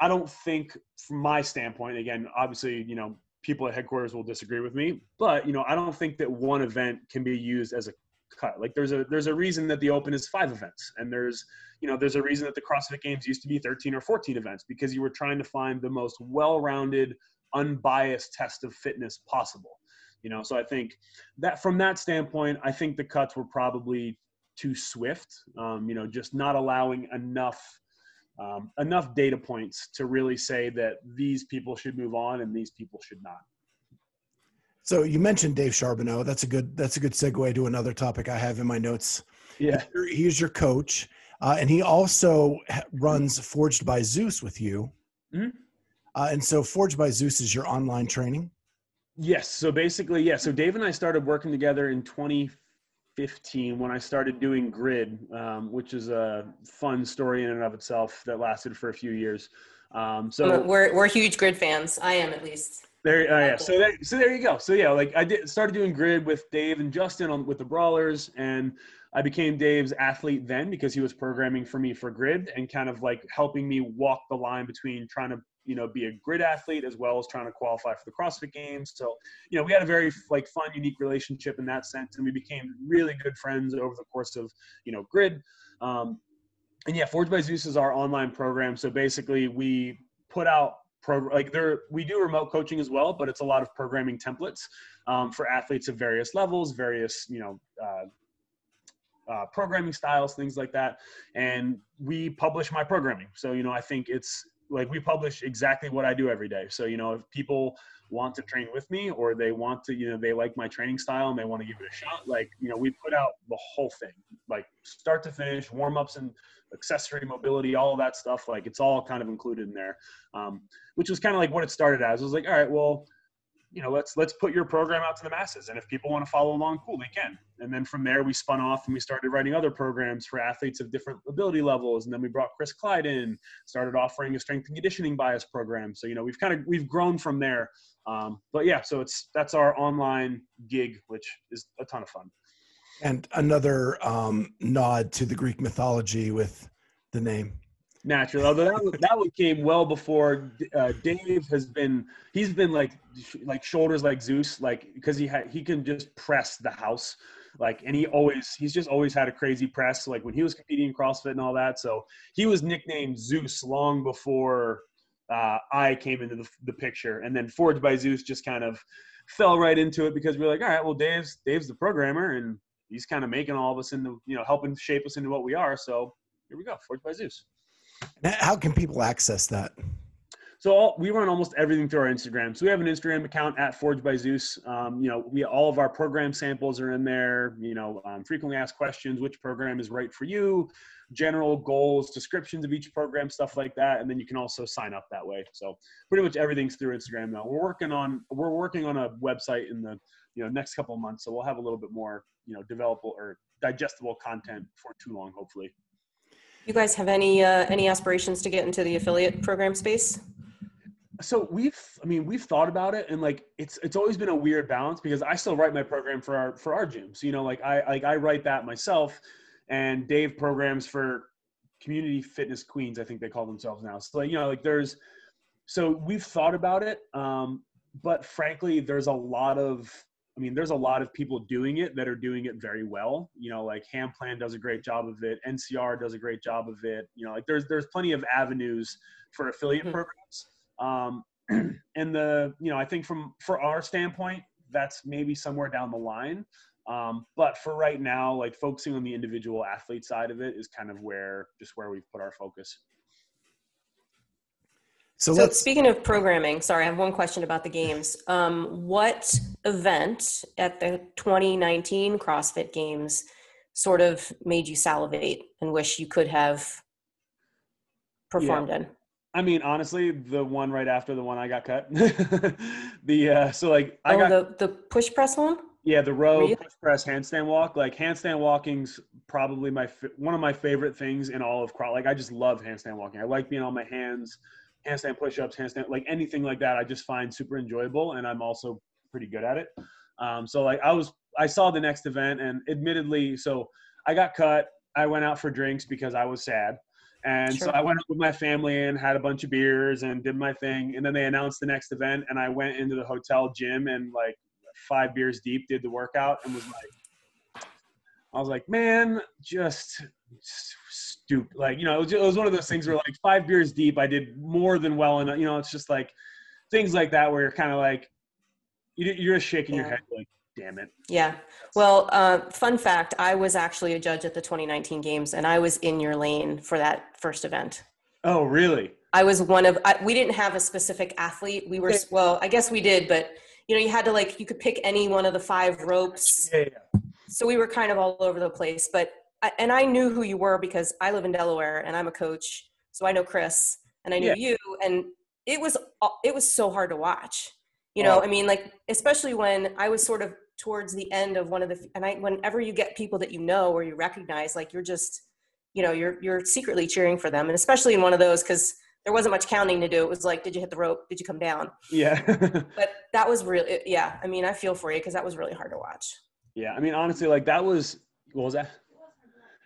Speaker 1: I don't think from my standpoint, again, obviously, you know, people at headquarters will disagree with me, but you know, I don't think that one event can be used as a cut. Like there's a there's a reason that the Open is five events, and there's you know there's a reason that the CrossFit Games used to be 13 or 14 events because you were trying to find the most well-rounded, unbiased test of fitness possible. You know, so I think that from that standpoint, I think the cuts were probably too swift. Um, you know, just not allowing enough. Um, enough data points to really say that these people should move on and these people should not.
Speaker 3: So you mentioned Dave Charbonneau. That's a good that's a good segue to another topic I have in my notes.
Speaker 1: Yeah,
Speaker 3: he's your coach, uh, and he also runs Forged by Zeus with you. Mm-hmm. Uh, and so Forged by Zeus is your online training.
Speaker 1: Yes. So basically, yeah. So Dave and I started working together in 2015 when I started doing Grid, um, which is a fun story in and of itself that lasted for a few years. Um, so
Speaker 5: we're we're huge Grid fans. I am at least.
Speaker 1: There, oh yeah. So there, so there you go. So yeah, like I did started doing grid with Dave and Justin on with the Brawlers, and I became Dave's athlete then because he was programming for me for grid and kind of like helping me walk the line between trying to you know be a grid athlete as well as trying to qualify for the CrossFit Games. So you know we had a very like fun, unique relationship in that sense, and we became really good friends over the course of you know grid. Um, and yeah, Forged by Zeus is our online program. So basically, we put out like there we do remote coaching as well but it's a lot of programming templates um, for athletes of various levels various you know uh, uh, programming styles things like that. And we publish my programming. So you know i think it's like we publish exactly what I do every day. So, you know, if people want to train with me or they want to, you know, they like my training style and they want to give it a shot, like, you know, we put out the whole thing, like start to finish, warm ups and accessory mobility, all that stuff. Like it's all kind of included in there, um, which was kind of like what it started as. It was like, all right, well, you know, let's let's put your program out to the masses, and if people want to follow along, cool, they can. And then from there, we spun off and we started writing other programs for athletes of different ability levels. And then we brought Chris Clyde in, started offering a strength and conditioning bias program. So you know, we've kind of we've grown from there. Um, but yeah, so it's that's our online gig, which is a ton of fun.
Speaker 3: And another um, nod to the Greek mythology with the name.
Speaker 1: Naturally, although that one, that one came well before uh, Dave has been. He's been like like shoulders like Zeus, like because he had he can just press the house, like and he always he's just always had a crazy press. Like when he was competing in CrossFit and all that, so he was nicknamed Zeus long before uh, I came into the, the picture, and then Forged by Zeus just kind of fell right into it because we are like, all right, well, Dave's Dave's the programmer, and he's kind of making all of us into you know helping shape us into what we are. So here we go, Forged by Zeus.
Speaker 3: How can people access that?
Speaker 1: So all, we run almost everything through our Instagram. So we have an Instagram account at Forged by Zeus. Um, you know, we all of our program samples are in there. You know, um, frequently asked questions, which program is right for you, general goals, descriptions of each program, stuff like that, and then you can also sign up that way. So pretty much everything's through Instagram now. We're working on we're working on a website in the you know next couple of months, so we'll have a little bit more you know developable or digestible content for too long, hopefully.
Speaker 5: You guys have any uh, any aspirations to get into the affiliate program space?
Speaker 1: So we've, I mean, we've thought about it, and like it's it's always been a weird balance because I still write my program for our for our gym. So you know, like I like I write that myself, and Dave programs for Community Fitness Queens. I think they call themselves now. So like you know, like there's, so we've thought about it, um, but frankly, there's a lot of I mean, there's a lot of people doing it that are doing it very well. You know, like Ham Plan does a great job of it. NCR does a great job of it. You know, like there's there's plenty of avenues for affiliate mm-hmm. programs. Um, and the you know, I think from for our standpoint, that's maybe somewhere down the line. Um, but for right now, like focusing on the individual athlete side of it is kind of where just where we've put our focus.
Speaker 5: So, so speaking of programming, sorry, I have one question about the games. Um, what event at the 2019 CrossFit Games sort of made you salivate and wish you could have performed yeah. in?
Speaker 1: I mean, honestly, the one right after the one I got cut. the uh, so like
Speaker 5: I
Speaker 1: oh,
Speaker 5: got the the push press one.
Speaker 1: Yeah, the row push press handstand walk. Like handstand walking's probably my one of my favorite things in all of cross. Like I just love handstand walking. I like being on my hands handstand push-ups, handstand like anything like that. I just find super enjoyable, and I'm also pretty good at it. Um, so like I was, I saw the next event, and admittedly, so I got cut. I went out for drinks because I was sad. And sure. so I went with my family and had a bunch of beers and did my thing. And then they announced the next event, and I went into the hotel gym and like five beers deep did the workout and was like, I was like, man, just, just Like, you know, it was, it was, one of those things where like five beers deep, I did more than well enough. You know, it's just like things like that where you're kind of like, you're just shaking yeah. your head like, damn it.
Speaker 5: Yeah. Well, uh, fun fact, I was actually a judge at the 2019 games and I was in your lane for that first event.
Speaker 1: Oh, really?
Speaker 5: I was one of, I, we didn't have a specific athlete. We were, well, I guess we did, but you know, you had to like, you could pick any one of the five ropes. Yeah, yeah. So we were kind of all over the place, but and I knew who you were because I live in Delaware and I'm a coach, so I know Chris and I knew yeah. you, and it was it was so hard to watch. You know, oh. I mean, like especially when I was sort of towards the end of one of the, and I whenever you get people that you know or you recognize, like you're just, you know, you're you're secretly cheering for them, and especially in one of those because there wasn't much counting to do. It was like, did you hit the rope? Did you come down?
Speaker 1: Yeah.
Speaker 5: but that was really, yeah. I mean, I feel for you because that was really hard to watch.
Speaker 1: Yeah, I mean, honestly, like that was what was that?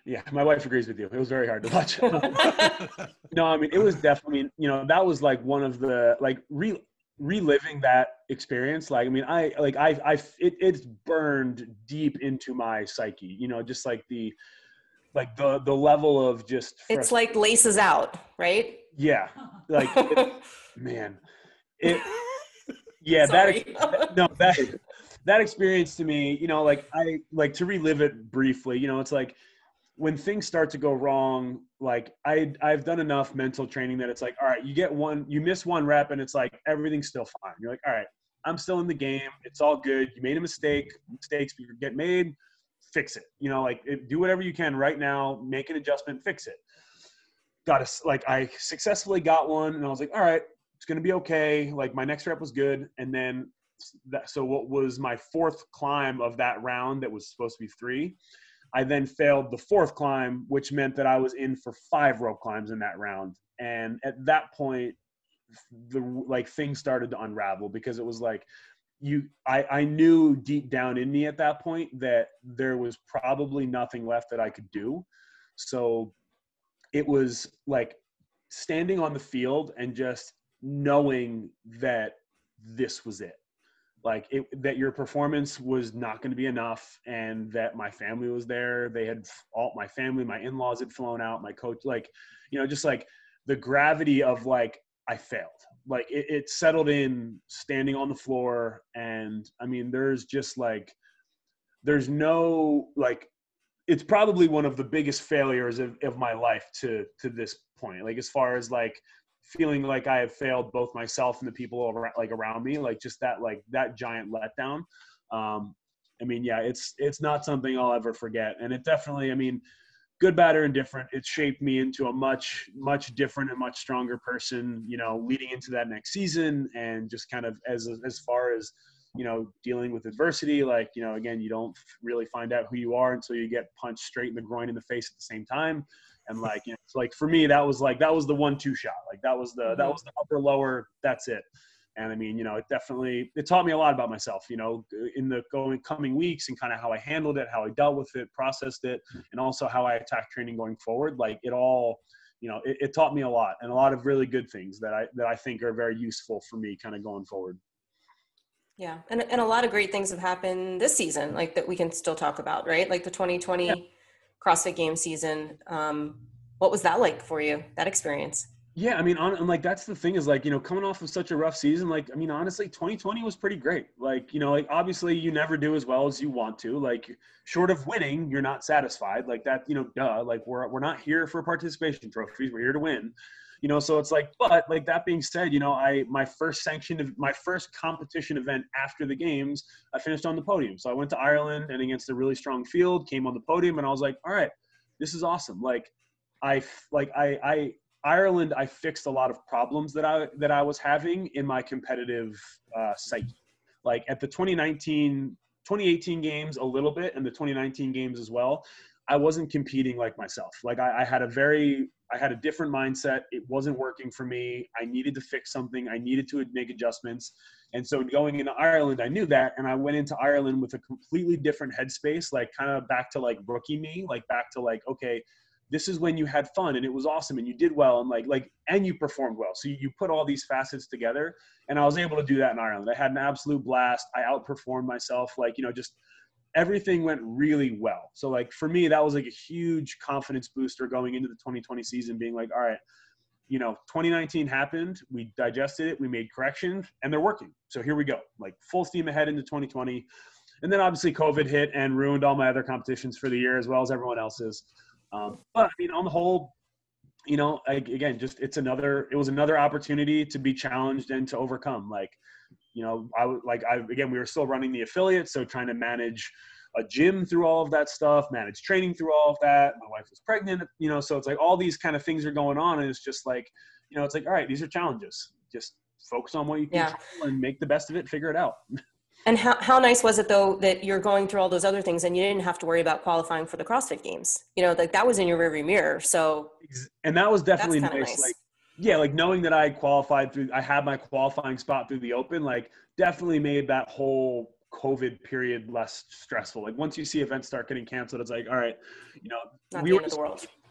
Speaker 1: Yeah, my wife agrees with you. It was very hard to watch. no, I mean it was definitely. You know, that was like one of the like re reliving that experience. Like, I mean, I like I I it, it's burned deep into my psyche. You know, just like the like the the level of just.
Speaker 5: It's like laces out, right?
Speaker 1: Yeah, like it, man, it. Yeah, that no that that experience to me, you know, like I like to relive it briefly. You know, it's like when things start to go wrong, like I I've done enough mental training that it's like, all right, you get one, you miss one rep, and it's like everything's still fine. You're like, all right, I'm still in the game. It's all good. You made a mistake. Mistakes get made. Fix it. You know, like do whatever you can right now. Make an adjustment. Fix it. Got to like I successfully got one, and I was like, all right, it's gonna be okay. Like my next rep was good, and then that. So what was my fourth climb of that round that was supposed to be three? I then failed the fourth climb, which meant that I was in for five rope climbs in that round. And at that point, the like things started to unravel because it was like you I, I knew deep down in me at that point that there was probably nothing left that I could do. So it was like standing on the field and just knowing that this was it like it, that your performance was not going to be enough and that my family was there. They had all my family my in-laws had flown out my coach like you know just like the gravity of like i failed. Like it, it settled in standing on the floor and i mean there's just like there's no like it's probably one of the biggest failures of, of my life to to this point. Like as far as like feeling like I have failed both myself and the people around, like around me, like just that like that giant letdown. Um, I mean, yeah, it's it's not something I'll ever forget, and it definitely, I mean, good, bad, or indifferent, it shaped me into a much much different and much stronger person. You know, leading into that next season, and just kind of as as far as you know dealing with adversity like you know again you don't really find out who you are until you get punched straight in the groin in the face at the same time and like you know, it's like for me that was like that was the one two shot. Like that was the mm-hmm. that was the upper lower that's it. And i mean you know it definitely it taught me a lot about myself you know in the going coming weeks and kind of how i handled it how i dealt with it processed it and also how i attack training going forward. Like it all you know it, it taught me a lot and a lot of really good things that i that i think are very useful for me kind of going forward.
Speaker 5: Yeah and, and a lot of great things have happened this season like that we can still talk about right? Like the 2020 yeah CrossFit game season. Um, what was that like for you, that experience?
Speaker 1: Yeah, I mean, on, and like that's the thing is like you know coming off of such a rough season, like I mean honestly, 2020 was pretty great. Like you know, like obviously you never do as well as you want to. Like short of winning, you're not satisfied. Like that, you know, duh. Like we're we're not here for participation trophies. We're here to win you know so it's like but like that being said you know i my first sanctioned my first competition event after the games i finished on the podium. So i went to ireland and against a really strong field came on the podium and i was like all right this is awesome. Like i like i i ireland i fixed a lot of problems that i that i was having in my competitive uh, psyche. Like at the 2019 2018 games a little bit and the 2019 games as well I wasn't competing like myself. Like I, I, had a very, I had a different mindset. It wasn't working for me. I needed to fix something. I needed to make adjustments. And so going into Ireland, I knew that. And I went into Ireland with a completely different headspace, like kind of back to like rookie me, like back to like, okay, this is when you had fun and it was awesome and you did well and like, like, and you performed well. So you, you put all these facets together and I was able to do that in Ireland. I had an absolute blast. I outperformed myself, like, you know, just everything went really well. So like for me, that was like a huge confidence booster going into the 2020 season, being like, all right, you know, 2019 happened, we digested it, we made corrections, and they're working. So here we go, like full steam ahead into 2020. And then obviously COVID hit and ruined all my other competitions for the year as well as everyone else's. Um, but I mean, on the whole, you know, again, just it's another, it was another opportunity to be challenged and to overcome. Like, you know, I would like I again we were still running the affiliate, so trying to manage a gym through all of that stuff, manage training through all of that. My wife was pregnant, you know, so it's like all these kind of things are going on, and it's just like, you know, it's like all right, these are challenges. Just focus on what you can yeah. and make the best of it. Figure it out.
Speaker 5: And how, how nice was it though that you're going through all those other things and you didn't have to worry about qualifying for the CrossFit Games? You know, like that was in your rearview mirror. So,
Speaker 1: and that was definitely nice. nice. Like yeah, like knowing that I qualified through, I had my qualifying spot through the open, like definitely made that whole COVID period less stressful. Like once you see events start getting canceled, it's like, all right, you know,
Speaker 5: Not we were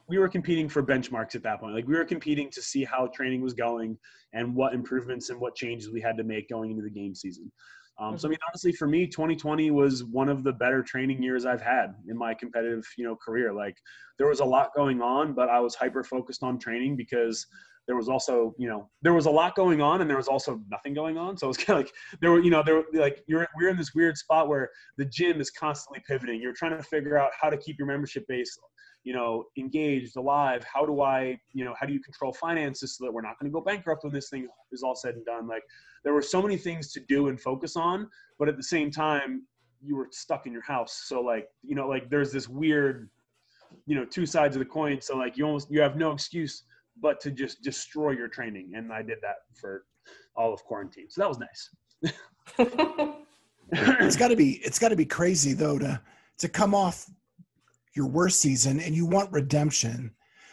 Speaker 1: we were competing for benchmarks at that point. Like we were competing to see how training was going and what improvements and what changes we had to make going into the game season. Um, so I mm-hmm. mean, honestly, for me, 2020 was one of the better training years I've had in my competitive, you know, career. Like there was a lot going on, but I was hyper focused on training because there was also you know there was a lot going on and there was also nothing going on so it was kind of like there were you know there were like you're we're in this weird spot where the gym is constantly pivoting you're trying to figure out how to keep your membership base you know, engaged, alive? How do I, you know, how do you control finances so that we're not going to go bankrupt when this thing is all said and done? Like, there were so many things to do and focus on, but at the same time, you were stuck in your house. So, like, you know, like there's this weird, you know, two sides of the coin. So, like, you almost you have no excuse but to just destroy your training, and I did that for all of quarantine. So that was nice.
Speaker 3: it's got to be it's got to be crazy though to to come off your worst season and you want redemption.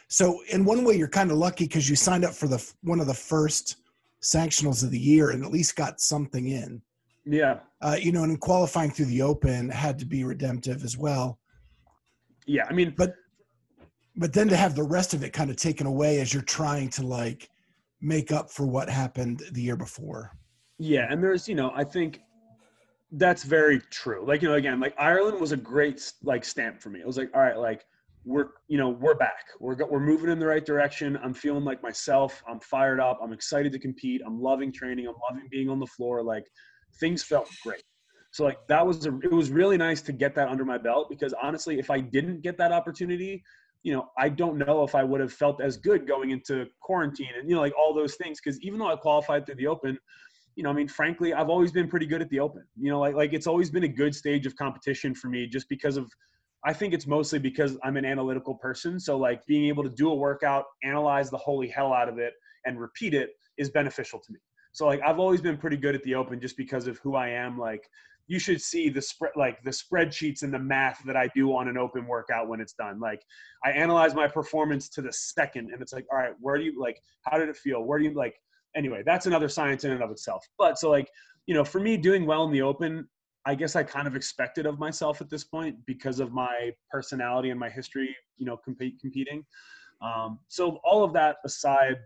Speaker 3: So in one way, you're kind of lucky because you signed up for the one of the first sanctionals of the year and at least got something in.
Speaker 1: Yeah.
Speaker 3: Uh, you know, and qualifying through the Open had to be redemptive as well.
Speaker 1: Yeah, I mean,
Speaker 3: but but then to have the rest of it kind of taken away as you're trying to like make up for what happened the year before.
Speaker 1: Yeah, and there's you know I think that's very true. Like, you know, again, like Ireland was a great like stamp for me. It was like, all right, like we're, you know, we're back. We're we're moving in the right direction. I'm feeling like myself. I'm fired up. I'm excited to compete. I'm loving training. I'm loving being on the floor. Like things felt great. So like that was a, it was really nice to get that under my belt because honestly, if I didn't get that opportunity, you know, I don't know if I would have felt as good going into quarantine and you know like all those things because even though I qualified through the Open, you know, I mean, frankly, I've always been pretty good at the open. You know, like like it's always been a good stage of competition for me, just because of. I think it's mostly because I'm an analytical person. So like being able to do a workout, analyze the holy hell out of it, and repeat it is beneficial to me. So like I've always been pretty good at the open just because of who I am. Like you should see the spread like the spreadsheets and the math that I do on an open workout when it's done. Like I analyze my performance to the second and it's like, all right, where do you like how did it feel? Where do you like anyway, that's another science in and of itself. But so like, you know, for me doing well in the open, I guess I kind of expected of myself at this point because of my personality and my history, you know, compete, competing. Um, so all of that aside,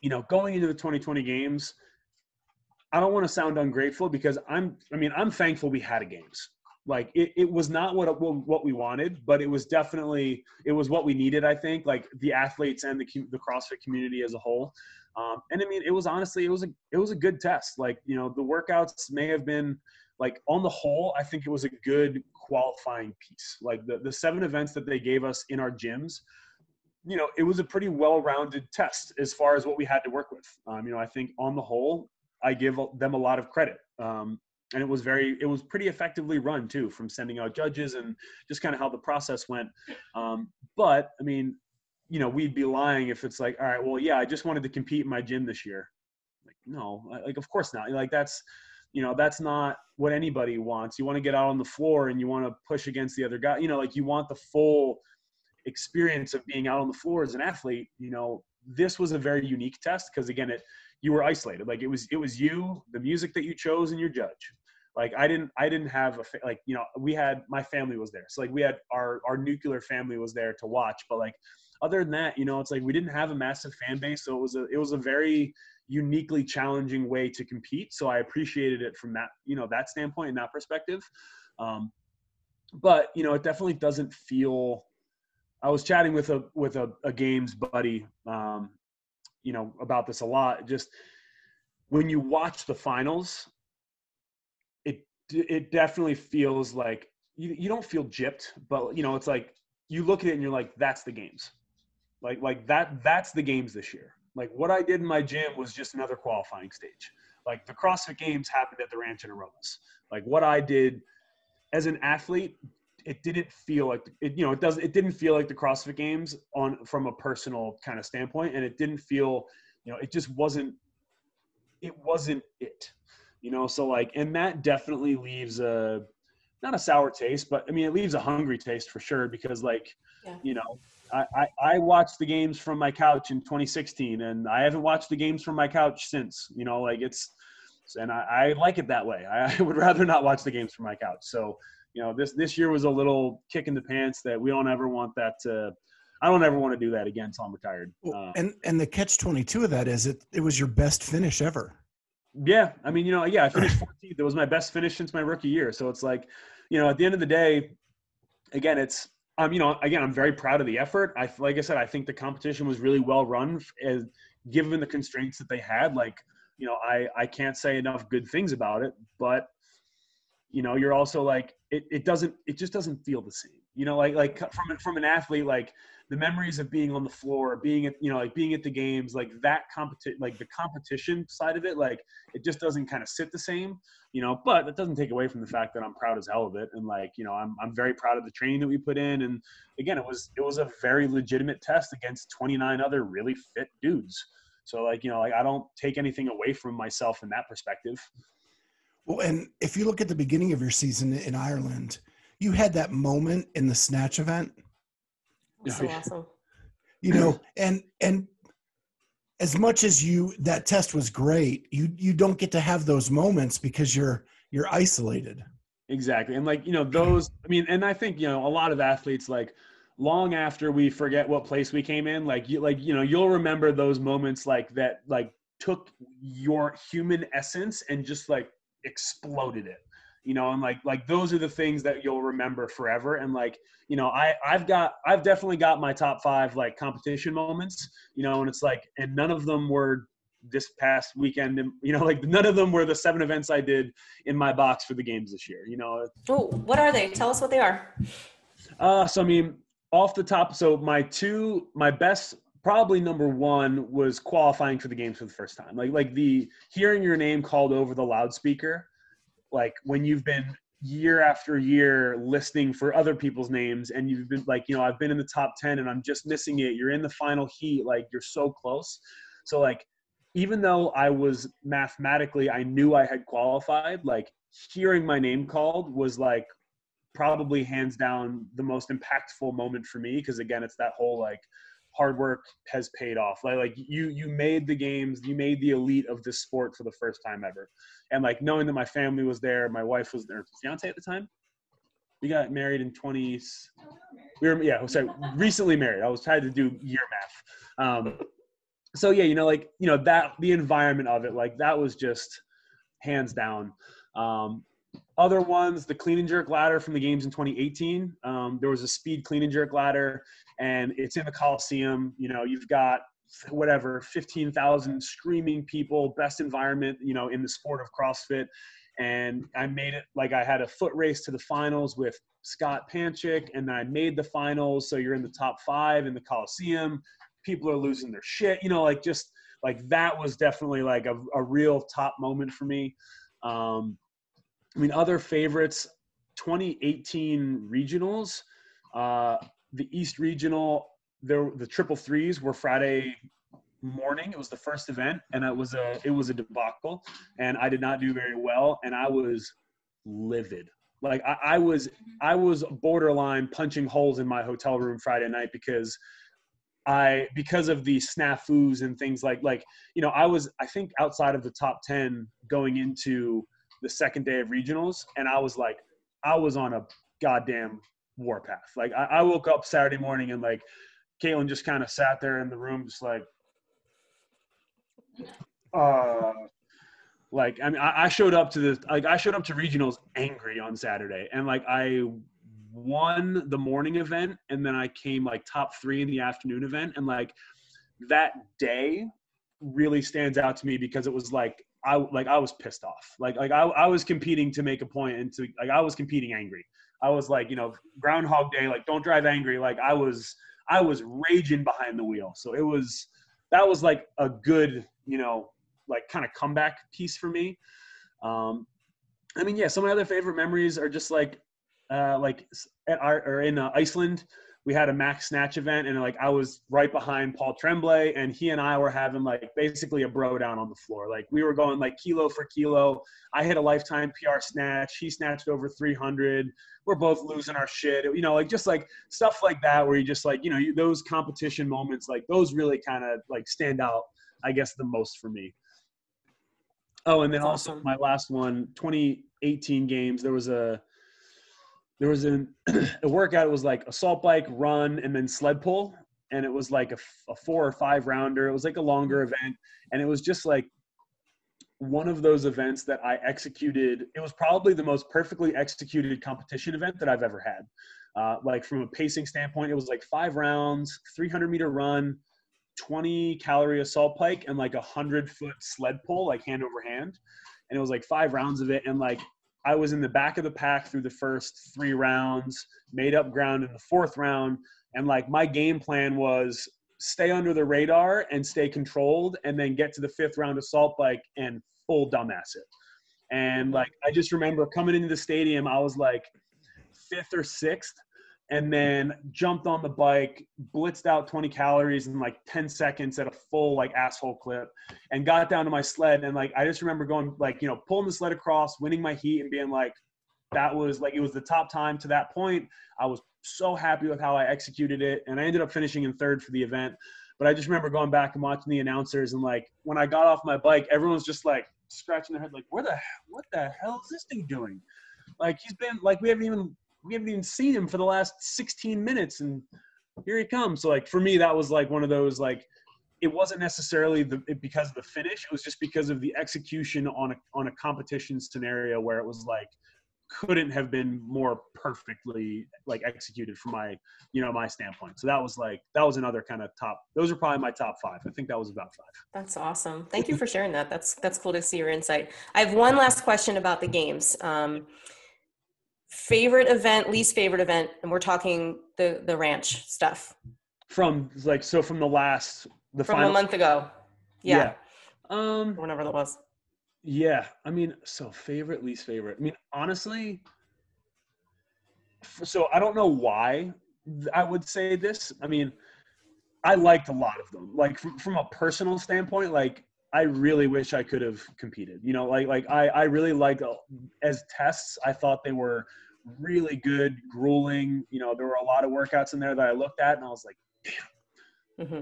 Speaker 1: you know, going into the 2020 games, I don't want to sound ungrateful because I'm, I mean, I'm thankful we had a games. Like it, it was not what what we wanted, but it was definitely it was what we needed. I think like the athletes and the the CrossFit community as a whole. Um, and I mean, it was honestly, it was a, it was a good test. Like, you know, the workouts may have been like on the whole, I think it was a good qualifying piece. Like the, the seven events that they gave us in our gyms, you know, it was a pretty well-rounded test as far as what we had to work with. Um, you know, I think on the whole, I give them a lot of credit. Um, and it was very, it was pretty effectively run too, from sending out judges and just kind of how the process went. Um, but I mean, you know, we'd be lying if it's like, all right, well, yeah, I just wanted to compete in my gym this year. Like, no, like, of course not. Like, that's, you know, that's not what anybody wants. You want to get out on the floor and you want to push against the other guy. You know, like you want the full experience of being out on the floor as an athlete. You know, this was a very unique test because again, it you were isolated. Like it was it was you, the music that you chose, and your judge. Like I didn't I didn't have a like you know we had my family was there. So like we had our our nuclear family was there to watch, but like other than that, you know, it's like we didn't have a massive fan base, so it was a it was a very uniquely challenging way to compete. So I appreciated it from that you know that standpoint and that perspective. Um, but you know, it definitely doesn't feel. I was chatting with a with a, a games buddy, um, you know, about this a lot. Just when you watch the finals, it it definitely feels like you, you don't feel gypped, but you know, it's like you look at it and you're like, that's the games. Like like that that's the games this year. Like what I did in my gym was just another qualifying stage. Like the CrossFit Games happened at the Ranch in Aromas. Like what I did as an athlete, it didn't feel like it. You know, it does. It didn't feel like the CrossFit Games on from a personal kind of standpoint, and it didn't feel. You know, it just wasn't. It wasn't it. You know, so like, and that definitely leaves a not a sour taste, but I mean, it leaves a hungry taste for sure because like, yeah. you know, I, I, I watched the games from my couch in 2016 and I haven't watched the games from my couch since, you know, like it's, and I, I like it that way. I, I would rather not watch the games from my couch. So, you know, this, this year was a little kick in the pants that we don't ever want that to, I don't ever want to do that again until I'm retired.
Speaker 3: Uh, and, and the catch 22 of that is it, it was your best finish ever.
Speaker 1: Yeah. I mean, you know, yeah, I finished 14th. It was my best finish since my rookie year. So it's like, you know, at the end of the day, again, it's, um, you know, again, I'm very proud of the effort. I, like I said, I think the competition was really well run, as given the constraints that they had. Like, you know, I I can't say enough good things about it, but you know, you're also like, it, it doesn't, it just doesn't feel the same. You know, like like from from an athlete, like the memories of being on the floor, being at you know like being at the games, like that competition, like the competition side of it, like it just doesn't kind of sit the same, you know. But that doesn't take away from the fact that I'm proud as hell of it, and like you know I'm I'm very proud of the training that we put in, and again it was it was a very legitimate test against 29 other really fit dudes. So like you know like I don't take anything away from myself in that perspective.
Speaker 3: Well, and if you look at the beginning of your season in Ireland, you had that moment in the snatch event
Speaker 5: So awesome.
Speaker 3: you know and and as much as you that test was great you you don't get to have those moments because you're you're isolated
Speaker 1: Exactly. And like, you know, those I mean, and I think, you know, a lot of athletes like long after we forget what place we came in, like you like, you know, you'll remember those moments like that like took your human essence and just like exploded it. You know, and like like those are the things that you'll remember forever. And like, you know, I I've got I've definitely got my top five like competition moments, you know, and it's like and none of them were this past weekend and you know like none of them were the seven events i did in my box for the games this year you know
Speaker 5: Oh, what are they? Tell us what they are.
Speaker 1: uh so i mean off the top so my two my best probably number one was qualifying for the games for the first time. Like like the hearing your name called over the loudspeaker like when you've been year after year listening for other people's names and you've been like you know i've been in the top 10 and i'm just missing it. You're in the final heat. Like you're so close. So like even though I was mathematically, I knew I had qualified, like hearing my name called was like probably hands down the most impactful moment for me. Cause again, it's that whole like hard work has paid off. Like, like you, you made the games, you made the elite of this sport for the first time ever. And like knowing that my family was there, my wife was there, fiance at the time. We got married in 20. We were, yeah, sorry, recently married. I was trying to do year math. Um, so yeah, you know, like you know that the environment of it, like that was just hands down. Um, other ones, the clean and jerk ladder from the games in 2018. Um, there was a speed clean and jerk ladder, and it's in the Coliseum. You know, you've got whatever 15,000 screaming people, best environment, you know, in the sport of CrossFit. And I made it like I had a foot race to the finals with Scott Panchik, and I made the finals. So you're in the top five in the Coliseum people are losing their shit you know like just like that was definitely like a, a real top moment for me um i mean other favorites 2018 regionals uh the east regional there the triple threes were friday morning. It was the first event and it was a it was a debacle and i did not do very well and i was livid. Like I, I was i was borderline punching holes in my hotel room friday night because I because of the snafus and things like like you know I was I think outside of the top ten going into the second day of regionals and I was like I was on a goddamn warpath. Like I, I woke up Saturday morning and like Caitlin just kind of sat there in the room just like uh like I mean I, I showed up to the like I showed up to regionals angry on Saturday and like I won the morning event and then I came like top three in the afternoon event. And like that day really stands out to me because it was like I like I was pissed off. Like like I, I was competing to make a point and to like I was competing angry. I was like, you know, groundhog day, like don't drive angry. Like I was I was raging behind the wheel. So it was that was like a good, you know, like kind of comeback piece for me. Um I mean, yeah, some of my other favorite memories are just like uh, like at our, or in uh, Iceland, we had a max snatch event, and like I was right behind Paul Tremblay, and he and I were having like basically a bro down on the floor. Like we were going like kilo for kilo. I hit a lifetime PR snatch. He snatched over 300. We're both losing our shit. You know, like just like stuff like that, where you just like you know you, those competition moments, like those really kind of like stand out. I guess the most for me. Oh, and then
Speaker 5: That's
Speaker 1: also
Speaker 5: awesome.
Speaker 1: my last one, 2018 games. There was a there was an, a workout. It was like assault bike, run, and then sled pull, and it was like a four or five rounder. It was like a longer event, and it was just like one of those events that I executed. It was probably the most perfectly executed competition event that I've ever had. Uh, like from a pacing standpoint, it was like five rounds, 300 meter run, 20 calorie assault bike, and like a hundred foot sled pull, like hand over hand. And it was like five rounds of it, and like I was in the back of the pack through the first three rounds, made up ground in the fourth round, and like my game plan was stay under the radar and stay controlled, and then get to the fifth round assault bike and full dumbass it. And like I just remember coming into the stadium, I was like fifth or sixth, and then jumped on the bike, blitzed out 20 calories in like 10 seconds at a full like asshole clip, and got down to my sled. And like I just remember going like you know pulling the sled across, winning my heat, and being like, that was like it was the top time to that point. I was so happy with how I executed it, and I ended up finishing in third for the event. But I just remember going back and watching the announcers, and like when I got off my bike, everyone's just like scratching their head, like, "Where the what the hell is this thing doing?" Like he's been like we haven't even we haven't even seen him for the last 16 minutes, and here he comes. So like for me, that was like one of those like it wasn't necessarily the because of the finish. It was just because of the execution on a on a competition scenario where it was like couldn't have been more perfectly like executed from my you know my standpoint so that was like that was another kind of top those are probably my top five i think that was about five
Speaker 5: That's awesome. Thank you for sharing that. That's that's cool to see your insight. I have one last question about the games. Um, favorite event, least favorite event, and we're talking the the ranch stuff
Speaker 1: from like so from the last the
Speaker 5: from
Speaker 1: final
Speaker 5: a month ago. Yeah,
Speaker 1: yeah. um
Speaker 5: whenever that was.
Speaker 1: Yeah, I mean, so favorite, least favorite. I mean, honestly, so I don't know why I would say this. I mean, I liked a lot of them. Like from, from a personal standpoint, like I really wish I could have competed. You know, like like I I really liked uh, as tests. I thought they were really good, grueling. You know, there were a lot of workouts in there that I looked at and I was like,
Speaker 5: hmm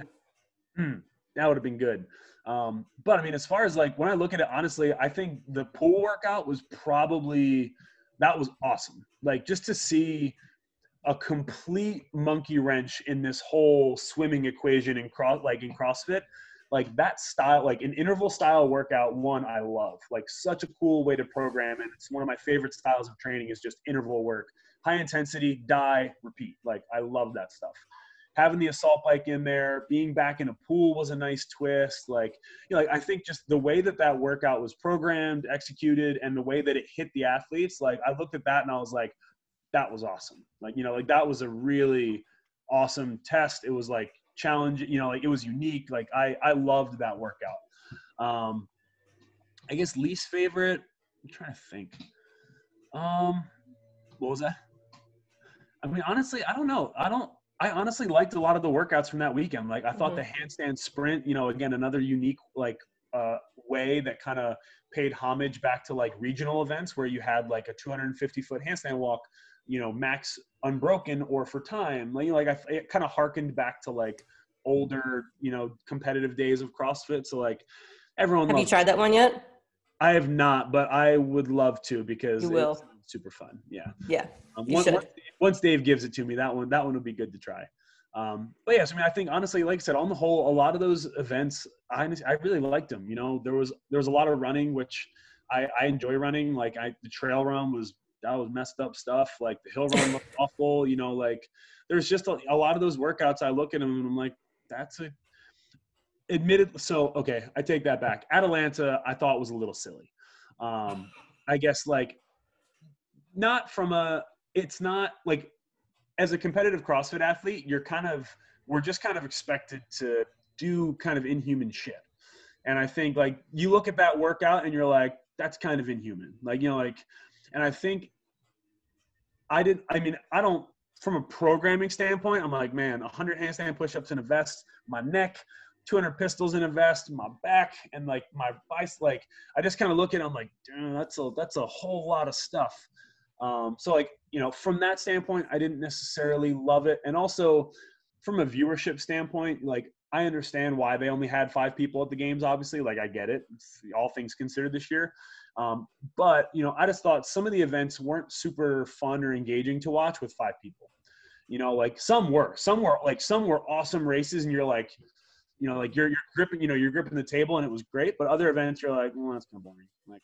Speaker 1: hmm, that would have been good. Um, but I mean, as far as like when I look at it, honestly, I think the pool workout was probably that was awesome. Like just to see a complete monkey wrench in this whole swimming equation in cross like in CrossFit, like that style, like an interval style workout. One I love, like such a cool way to program, and it's one of my favorite styles of training is just interval work, high intensity, die, repeat. Like I love that stuff having the assault bike in there, being back in a pool was a nice twist. Like, you know, like I think just the way that that workout was programmed, executed, and the way that it hit the athletes, like I looked at that and I was like, that was awesome. Like, you know, like that was a really awesome test. It was like challenge, you know, like it was unique. Like I, I loved that workout. Um, I guess least favorite. I'm trying to think. Um, what was that? I mean, honestly, I don't know. I don't. I honestly liked a lot of the workouts from that weekend. Like I thought the handstand sprint, you know, again another unique like uh, way that kind of paid homage back to like regional events where you had like a 250 foot handstand walk, you know, max unbroken or for time. Like, you know, like I, it kind of harkened back to like older, you know, competitive days of CrossFit. So like everyone.
Speaker 5: Have you tried that one yet?
Speaker 1: I have not, but I would love to because
Speaker 5: You will.
Speaker 1: it's super fun. Yeah.
Speaker 5: Yeah.
Speaker 1: Um,
Speaker 5: You
Speaker 1: once,
Speaker 5: should.
Speaker 1: once, once Dave gives it to me, that one that one would be good to try. Um, but yes, I mean, I think honestly, like I said, on the whole, a lot of those events, I I really liked them. You know, there was there was a lot of running, which I, I enjoy running. Like I, the trail run was that was messed up stuff. Like the hill run looked awful. You know, like there's just a, a lot of those workouts. I look at them and I'm like, that's a admitted. So okay, I take that back. Atalanta, I thought was a little silly. Um, I guess like not from a it's not like as a competitive CrossFit athlete, you're kind of we're just kind of expected to do kind of inhuman shit. And I think like you look at that workout and you're like, that's kind of inhuman. Like, you know, like and I think I did I mean, I don't from a programming standpoint, I'm like, man, 100 handstand push-ups in a vest, my neck, 200 pistols in a vest, my back, and like my biceps. Like, I just kind of look at it, I'm like, damn, that's a that's a whole lot of stuff. Um, so like, you know, from that standpoint, I didn't necessarily love it. And also from a viewership standpoint, like I understand why they only had five people at the games, obviously. Like I get it. It's all things considered this year. Um, but you know, I just thought some of the events weren't super fun or engaging to watch with five people. You know, like some were, some were like some were awesome races, and you're like, you know, like you're you're gripping, you know, you're gripping the table, and it was great. But other events, you're like, well, that's kind of boring. Like,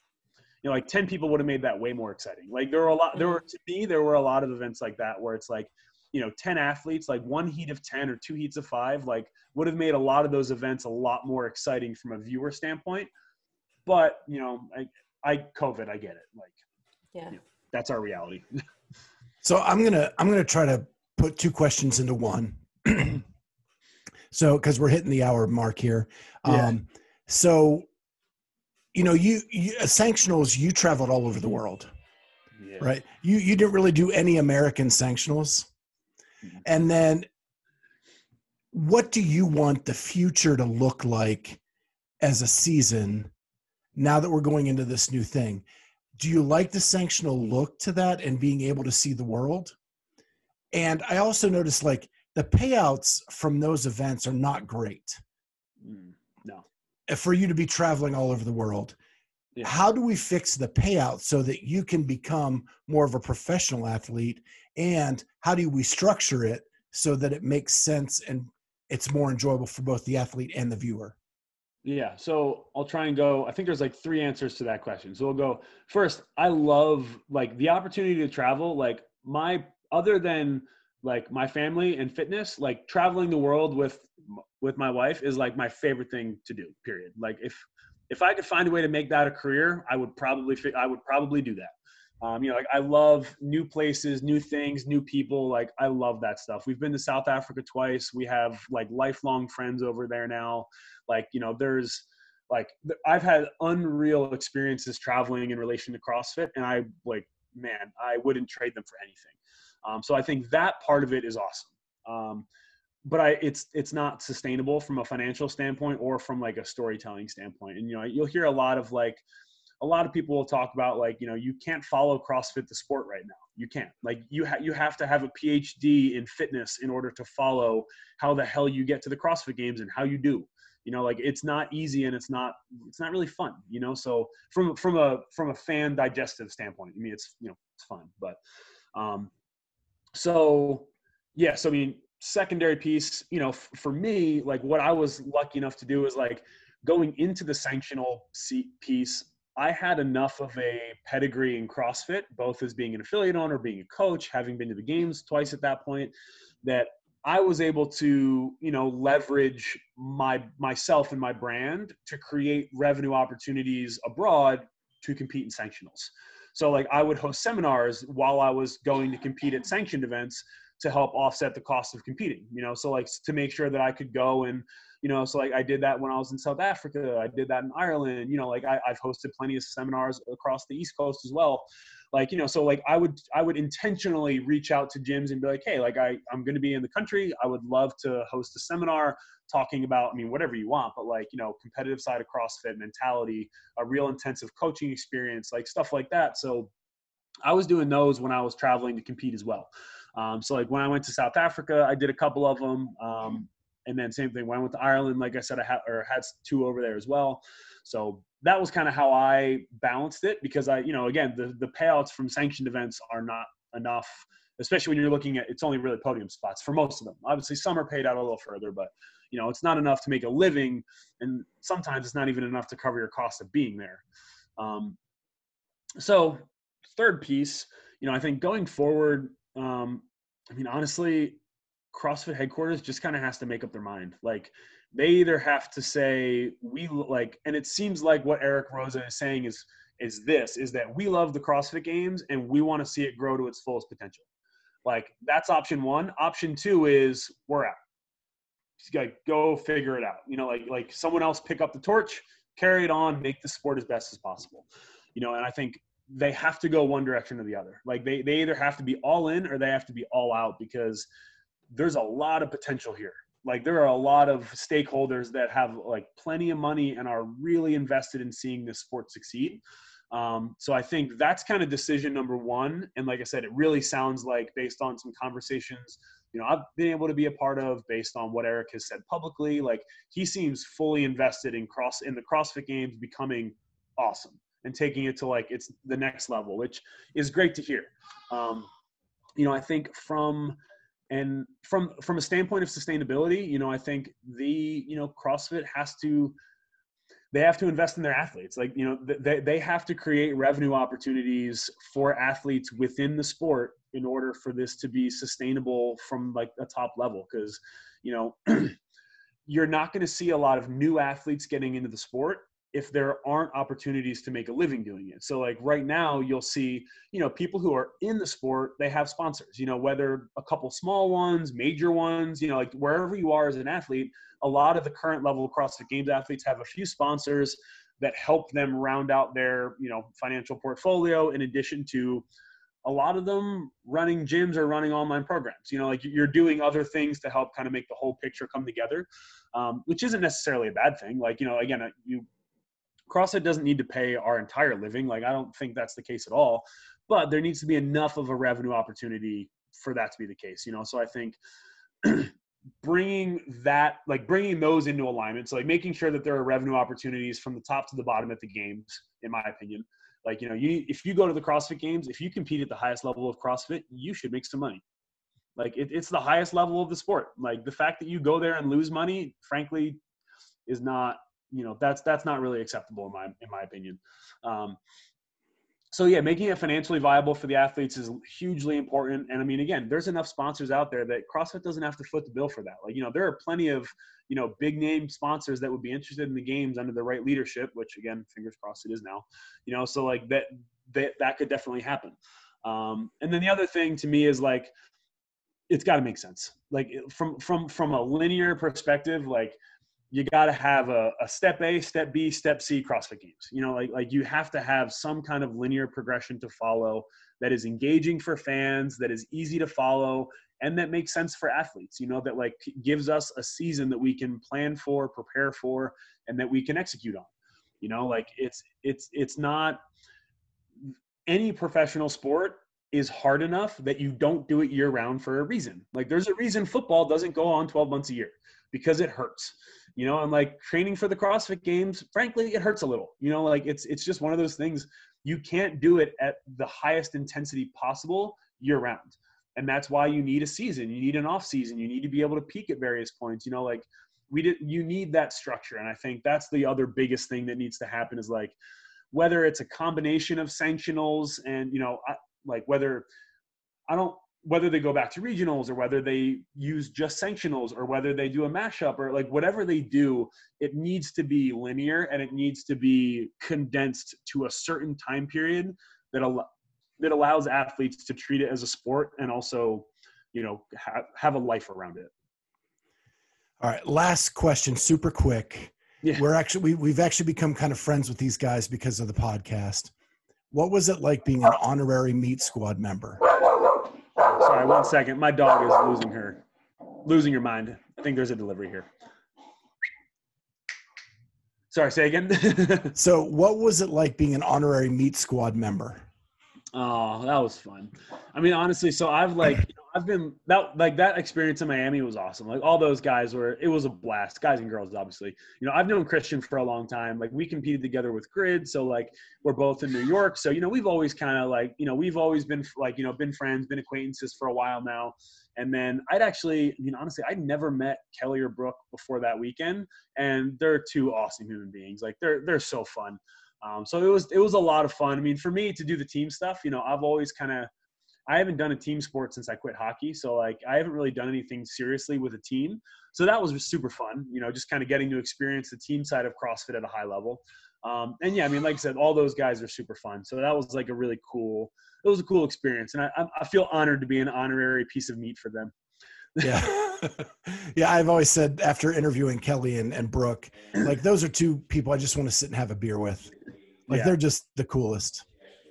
Speaker 1: you know, like ten people would have made that way more exciting. Like there were a lot, there were to me, there were a lot of events like that where it's like, you know, ten athletes, like one heat of ten or two heats of five, like would have made a lot of those events a lot more exciting from a viewer standpoint. But you know, I, I COVID, I get it. Like
Speaker 5: Yeah.
Speaker 1: That's our reality.
Speaker 3: So I'm gonna I'm gonna try to put two questions into one. so because we're hitting the hour mark here.
Speaker 1: Yeah.
Speaker 3: Um, so you know you, you uh, sanctionals you traveled all over the world
Speaker 1: Yeah.
Speaker 3: right you you didn't really do any american sanctionals
Speaker 1: Mhm.
Speaker 3: and then what do you want the future to look like as a season now that we're going into this new thing do you like the sanctional look to that and being able to see the world and i also noticed like the payouts from those events are not great
Speaker 1: Mm, no.
Speaker 3: for you to be traveling all over the world.
Speaker 1: Yeah.
Speaker 3: How do we fix the payout so that you can become more of a professional athlete? And how do we structure it so that it makes sense and it's more enjoyable for both the athlete and the viewer?
Speaker 1: Yeah, so I'll try and go. I think there's like three answers to that question. So we'll go first. I love like the opportunity to travel. Like my other than like my family and fitness, like traveling the world with with my wife is like my favorite thing to do. Period. Like if if I could find a way to make that a career, I would probably I would probably do that. Um, you know, like I love new places, new things, new people. Like I love that stuff. We've been to South Africa twice. We have like lifelong friends over there now. Like you know, there's like I've had unreal experiences traveling in relation to CrossFit, and I like man, I wouldn't trade them for anything. Um, so I think that part of it is awesome. Um, but I, it's it's not sustainable from a financial standpoint or from like a storytelling standpoint. And you know, you'll hear a lot of like a lot of people will talk about like you know you can't follow CrossFit the sport right now. You can't like you ha- you have to have a PhD in fitness in order to follow how the hell you get to the CrossFit Games and how you do. You know, like it's not easy and it's not it's not really fun. You know, so from from a from a fan digestive standpoint, I mean it's you know it's fun, but um, so yeah, so I mean secondary piece, you know, f- for me, like what I was lucky enough to do is like going into the sanctional piece. I had enough of a pedigree in CrossFit, both as being an affiliate owner, being a coach, having been to the games twice at that point, that I was able to, you know, leverage my myself and my brand to create revenue opportunities abroad to compete in sanctionals. So like I would host seminars while I was going to compete at sanctioned events to help offset the cost of competing, you know, so like to make sure that I could go and, you know, so like I did that when I was in South Africa, I did that in Ireland, you know, like I, I've hosted plenty of seminars across the East Coast as well. Like, you know, so like I would, I would intentionally reach out to gyms and be like, hey, like I, I'm going to be in the country. I would love to host a seminar talking about, I mean, whatever you want, but like, you know, competitive side of CrossFit mentality, a real intensive coaching experience, like stuff like that. So I was doing those when I was traveling to compete as well. Um, so like when I went to South Africa, I did a couple of them. Um, and then same thing when I went to Ireland, like I said, I had or had two over there as well. So that was kind of how I balanced it because I, you know, again, the the payouts from sanctioned events are not enough, especially when you're looking at it's only really podium spots for most of them. Obviously, some are paid out a little further, but you know, it's not enough to make a living, and sometimes it's not even enough to cover your cost of being there. Um, so third piece, you know, I think going forward, um, I mean, honestly, CrossFit headquarters just kind of has to make up their mind. Like they either have to say we like, and it seems like what Eric Roza is saying is is this is that we love the CrossFit Games and we want to see it grow to its fullest potential. Like that's option one. Option two is we're out. Just gotta go figure it out. You know, like like someone else pick up the torch, carry it on, make the sport as best as possible. You know, and I think they have to go one direction or the other. Like they they either have to be all in or they have to be all out because there's a lot of potential here. Like there are a lot of stakeholders that have like plenty of money and are really invested in seeing this sport succeed. Um, so I think that's kind of decision number one. And like I said, it really sounds like based on some conversations, you know, I've been able to be a part of based on what Eric has said publicly. Like he seems fully invested in cross in the CrossFit Games becoming awesome and taking it to like it's the next level, which is great to hear. Um, you know, I think from and from from a standpoint of sustainability, you know, I think the you know CrossFit has to they have to invest in their athletes. Like you know, they they have to create revenue opportunities for athletes within the sport in order for this to be sustainable from like a top level. Because you know, you're not going to see a lot of new athletes getting into the sport if there aren't opportunities to make a living doing it. So like right now you'll see, you know, people who are in the sport, they have sponsors, you know, whether a couple small ones, major ones, you know, like wherever you are as an athlete, a lot of the current level CrossFit Games athletes have a few sponsors that help them round out their, you know, financial portfolio in addition to a lot of them running gyms or running online programs. You know, like you're doing other things to help kind of make the whole picture come together, um, which isn't necessarily a bad thing. Like, you know, again, uh, you CrossFit doesn't need to pay our entire living. Like, I don't think that's the case at all. But there needs to be enough of a revenue opportunity for that to be the case. You know, so I think. bringing that like bringing those into alignment so like making sure that there are revenue opportunities from the top to the bottom at the games in my opinion like, you know, you if you go to the CrossFit games, if you compete at the highest level of CrossFit, you should make some money. Like it, it's the highest level of the sport. Like the fact that you go there and lose money, frankly, is not, you know, that's that's not really acceptable in my in my opinion. Um, so yeah, making it financially viable for the athletes is hugely important. And I mean, again, there's enough sponsors out there that CrossFit doesn't have to foot the bill for that. Like, you know, there are plenty of, you know, big name sponsors that would be interested in the games under the right leadership, which again, fingers crossed it is now, you know, so like that, that, that could definitely happen. Um, and then the other thing to me is like, it's got to make sense. Like from, from, from a linear perspective, like, you got to have a, a, step A, step B, step C CrossFit games. You know, like like you have to have some kind of linear progression to follow that is engaging for fans, that is easy to follow, and that makes sense for athletes. You know, that like gives us a season that we can plan for, prepare for, and that we can execute on. You know, like it's it's it's not any professional sport is hard enough that you don't do it year round for a reason. Like there's a reason football doesn't go on 12 months a year because it hurts you know and like training for the crossfit games frankly it hurts a little you know like it's it's just one of those things you can't do it at the highest intensity possible year round and that's why you need a season you need an off season you need to be able to peak at various points you know like we did you need that structure. And i think that's the other biggest thing that needs to happen is like whether it's a combination of sanctionals and you know I, like whether i don't whether they go back to regionals or whether they use just sanctionals or whether they do a mashup or like whatever they do, it needs to be linear and it needs to be condensed to a certain time period that al- that allows athletes to treat it as a sport and also, you know, ha- have a life around it.
Speaker 3: All right, last question, super quick. Yeah. We're actually we, we've actually become kind of friends with these guys because of the podcast. What was it like being an honorary meat squad member?
Speaker 1: Sorry, one second. My dog is losing her, losing her mind. I think there's a delivery here. Sorry, say again.
Speaker 3: so, what was it like being an honorary Meat Squad member?
Speaker 1: Oh, that was fun. I mean, honestly, so I've like, you know, I've been that like that experience in Miami was awesome. Like all those guys were, it was a blast. Guys and girls, obviously. You know, I've known Christian for a long time. Like we competed together with Grid, so like we're both in New York. So you know, we've always kind of like, you know, we've always been like, you know, been friends, been acquaintances for a while now. And then I'd actually, I mean, honestly, I'd never met Kelly or Brooke before that weekend, and they're two awesome human beings. Like they're they're so fun. Um, so it was it was a lot of fun. I mean, for me to do the team stuff, you know, I've always kind of I haven't done a team sport since I quit hockey, so like I haven't really done anything seriously with a team. So that was super fun, you know, just kind of getting to experience the team side of CrossFit at a high level. Um, and yeah, I mean, like I said, all those guys are super fun. So that was like a really cool, it was a cool experience, and I, I feel honored to be an honorary piece of meat for them.
Speaker 3: yeah, yeah. I've always said after interviewing Kelly and, and Brooke, like those are two people I just want to sit and have a beer with. Like yeah. they're just the coolest.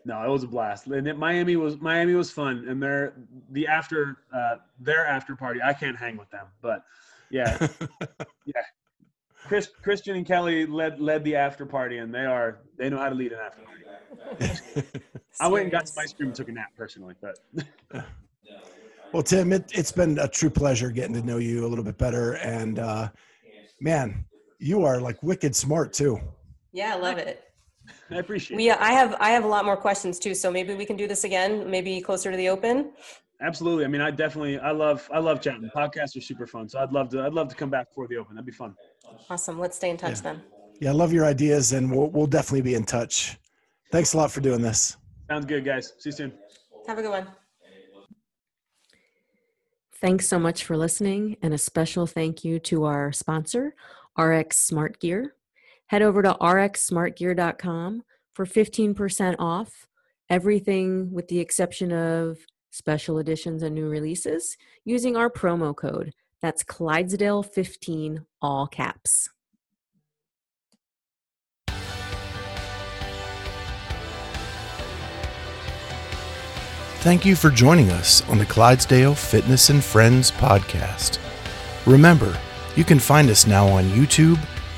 Speaker 1: No, it was a blast. And it, Miami was Miami was fun, and their the after uh, their after party. I can't hang with them, but yeah, yeah. Chris, Christian and Kelly led led the after party, and they are they know how to lead an after party. I went and got some ice cream and took a nap personally, but.
Speaker 3: well, Tim, it, has been a true pleasure getting to know you a little bit better, and uh, man, you are like wicked smart too.
Speaker 5: Yeah, I love it.
Speaker 1: I appreciate.
Speaker 5: Yeah, I have, I have a lot more questions too. So maybe we can do this again, maybe closer to the open.
Speaker 1: Absolutely. I mean, I definitely, I love, I love chatting. Podcasts are super fun. So I'd love to, I'd love to come back for the open. That'd be fun.
Speaker 5: Awesome. Let's stay in touch
Speaker 3: yeah.
Speaker 5: then.
Speaker 3: Yeah, I love your ideas, and we'll, we'll definitely be in touch. Thanks a lot for doing this.
Speaker 1: Sounds good, guys. See you soon.
Speaker 5: Have a good one.
Speaker 2: Thanks so much for listening, and a special thank you to our sponsor, RX Smart Gear. Head over to rxsmartgear.com for 15% off everything with the exception of special editions and new releases using our promo code. That's Clydesdale15, all caps.
Speaker 3: Thank you for joining us on the Clydesdale Fitness and Friends podcast. Remember, you can find us now on YouTube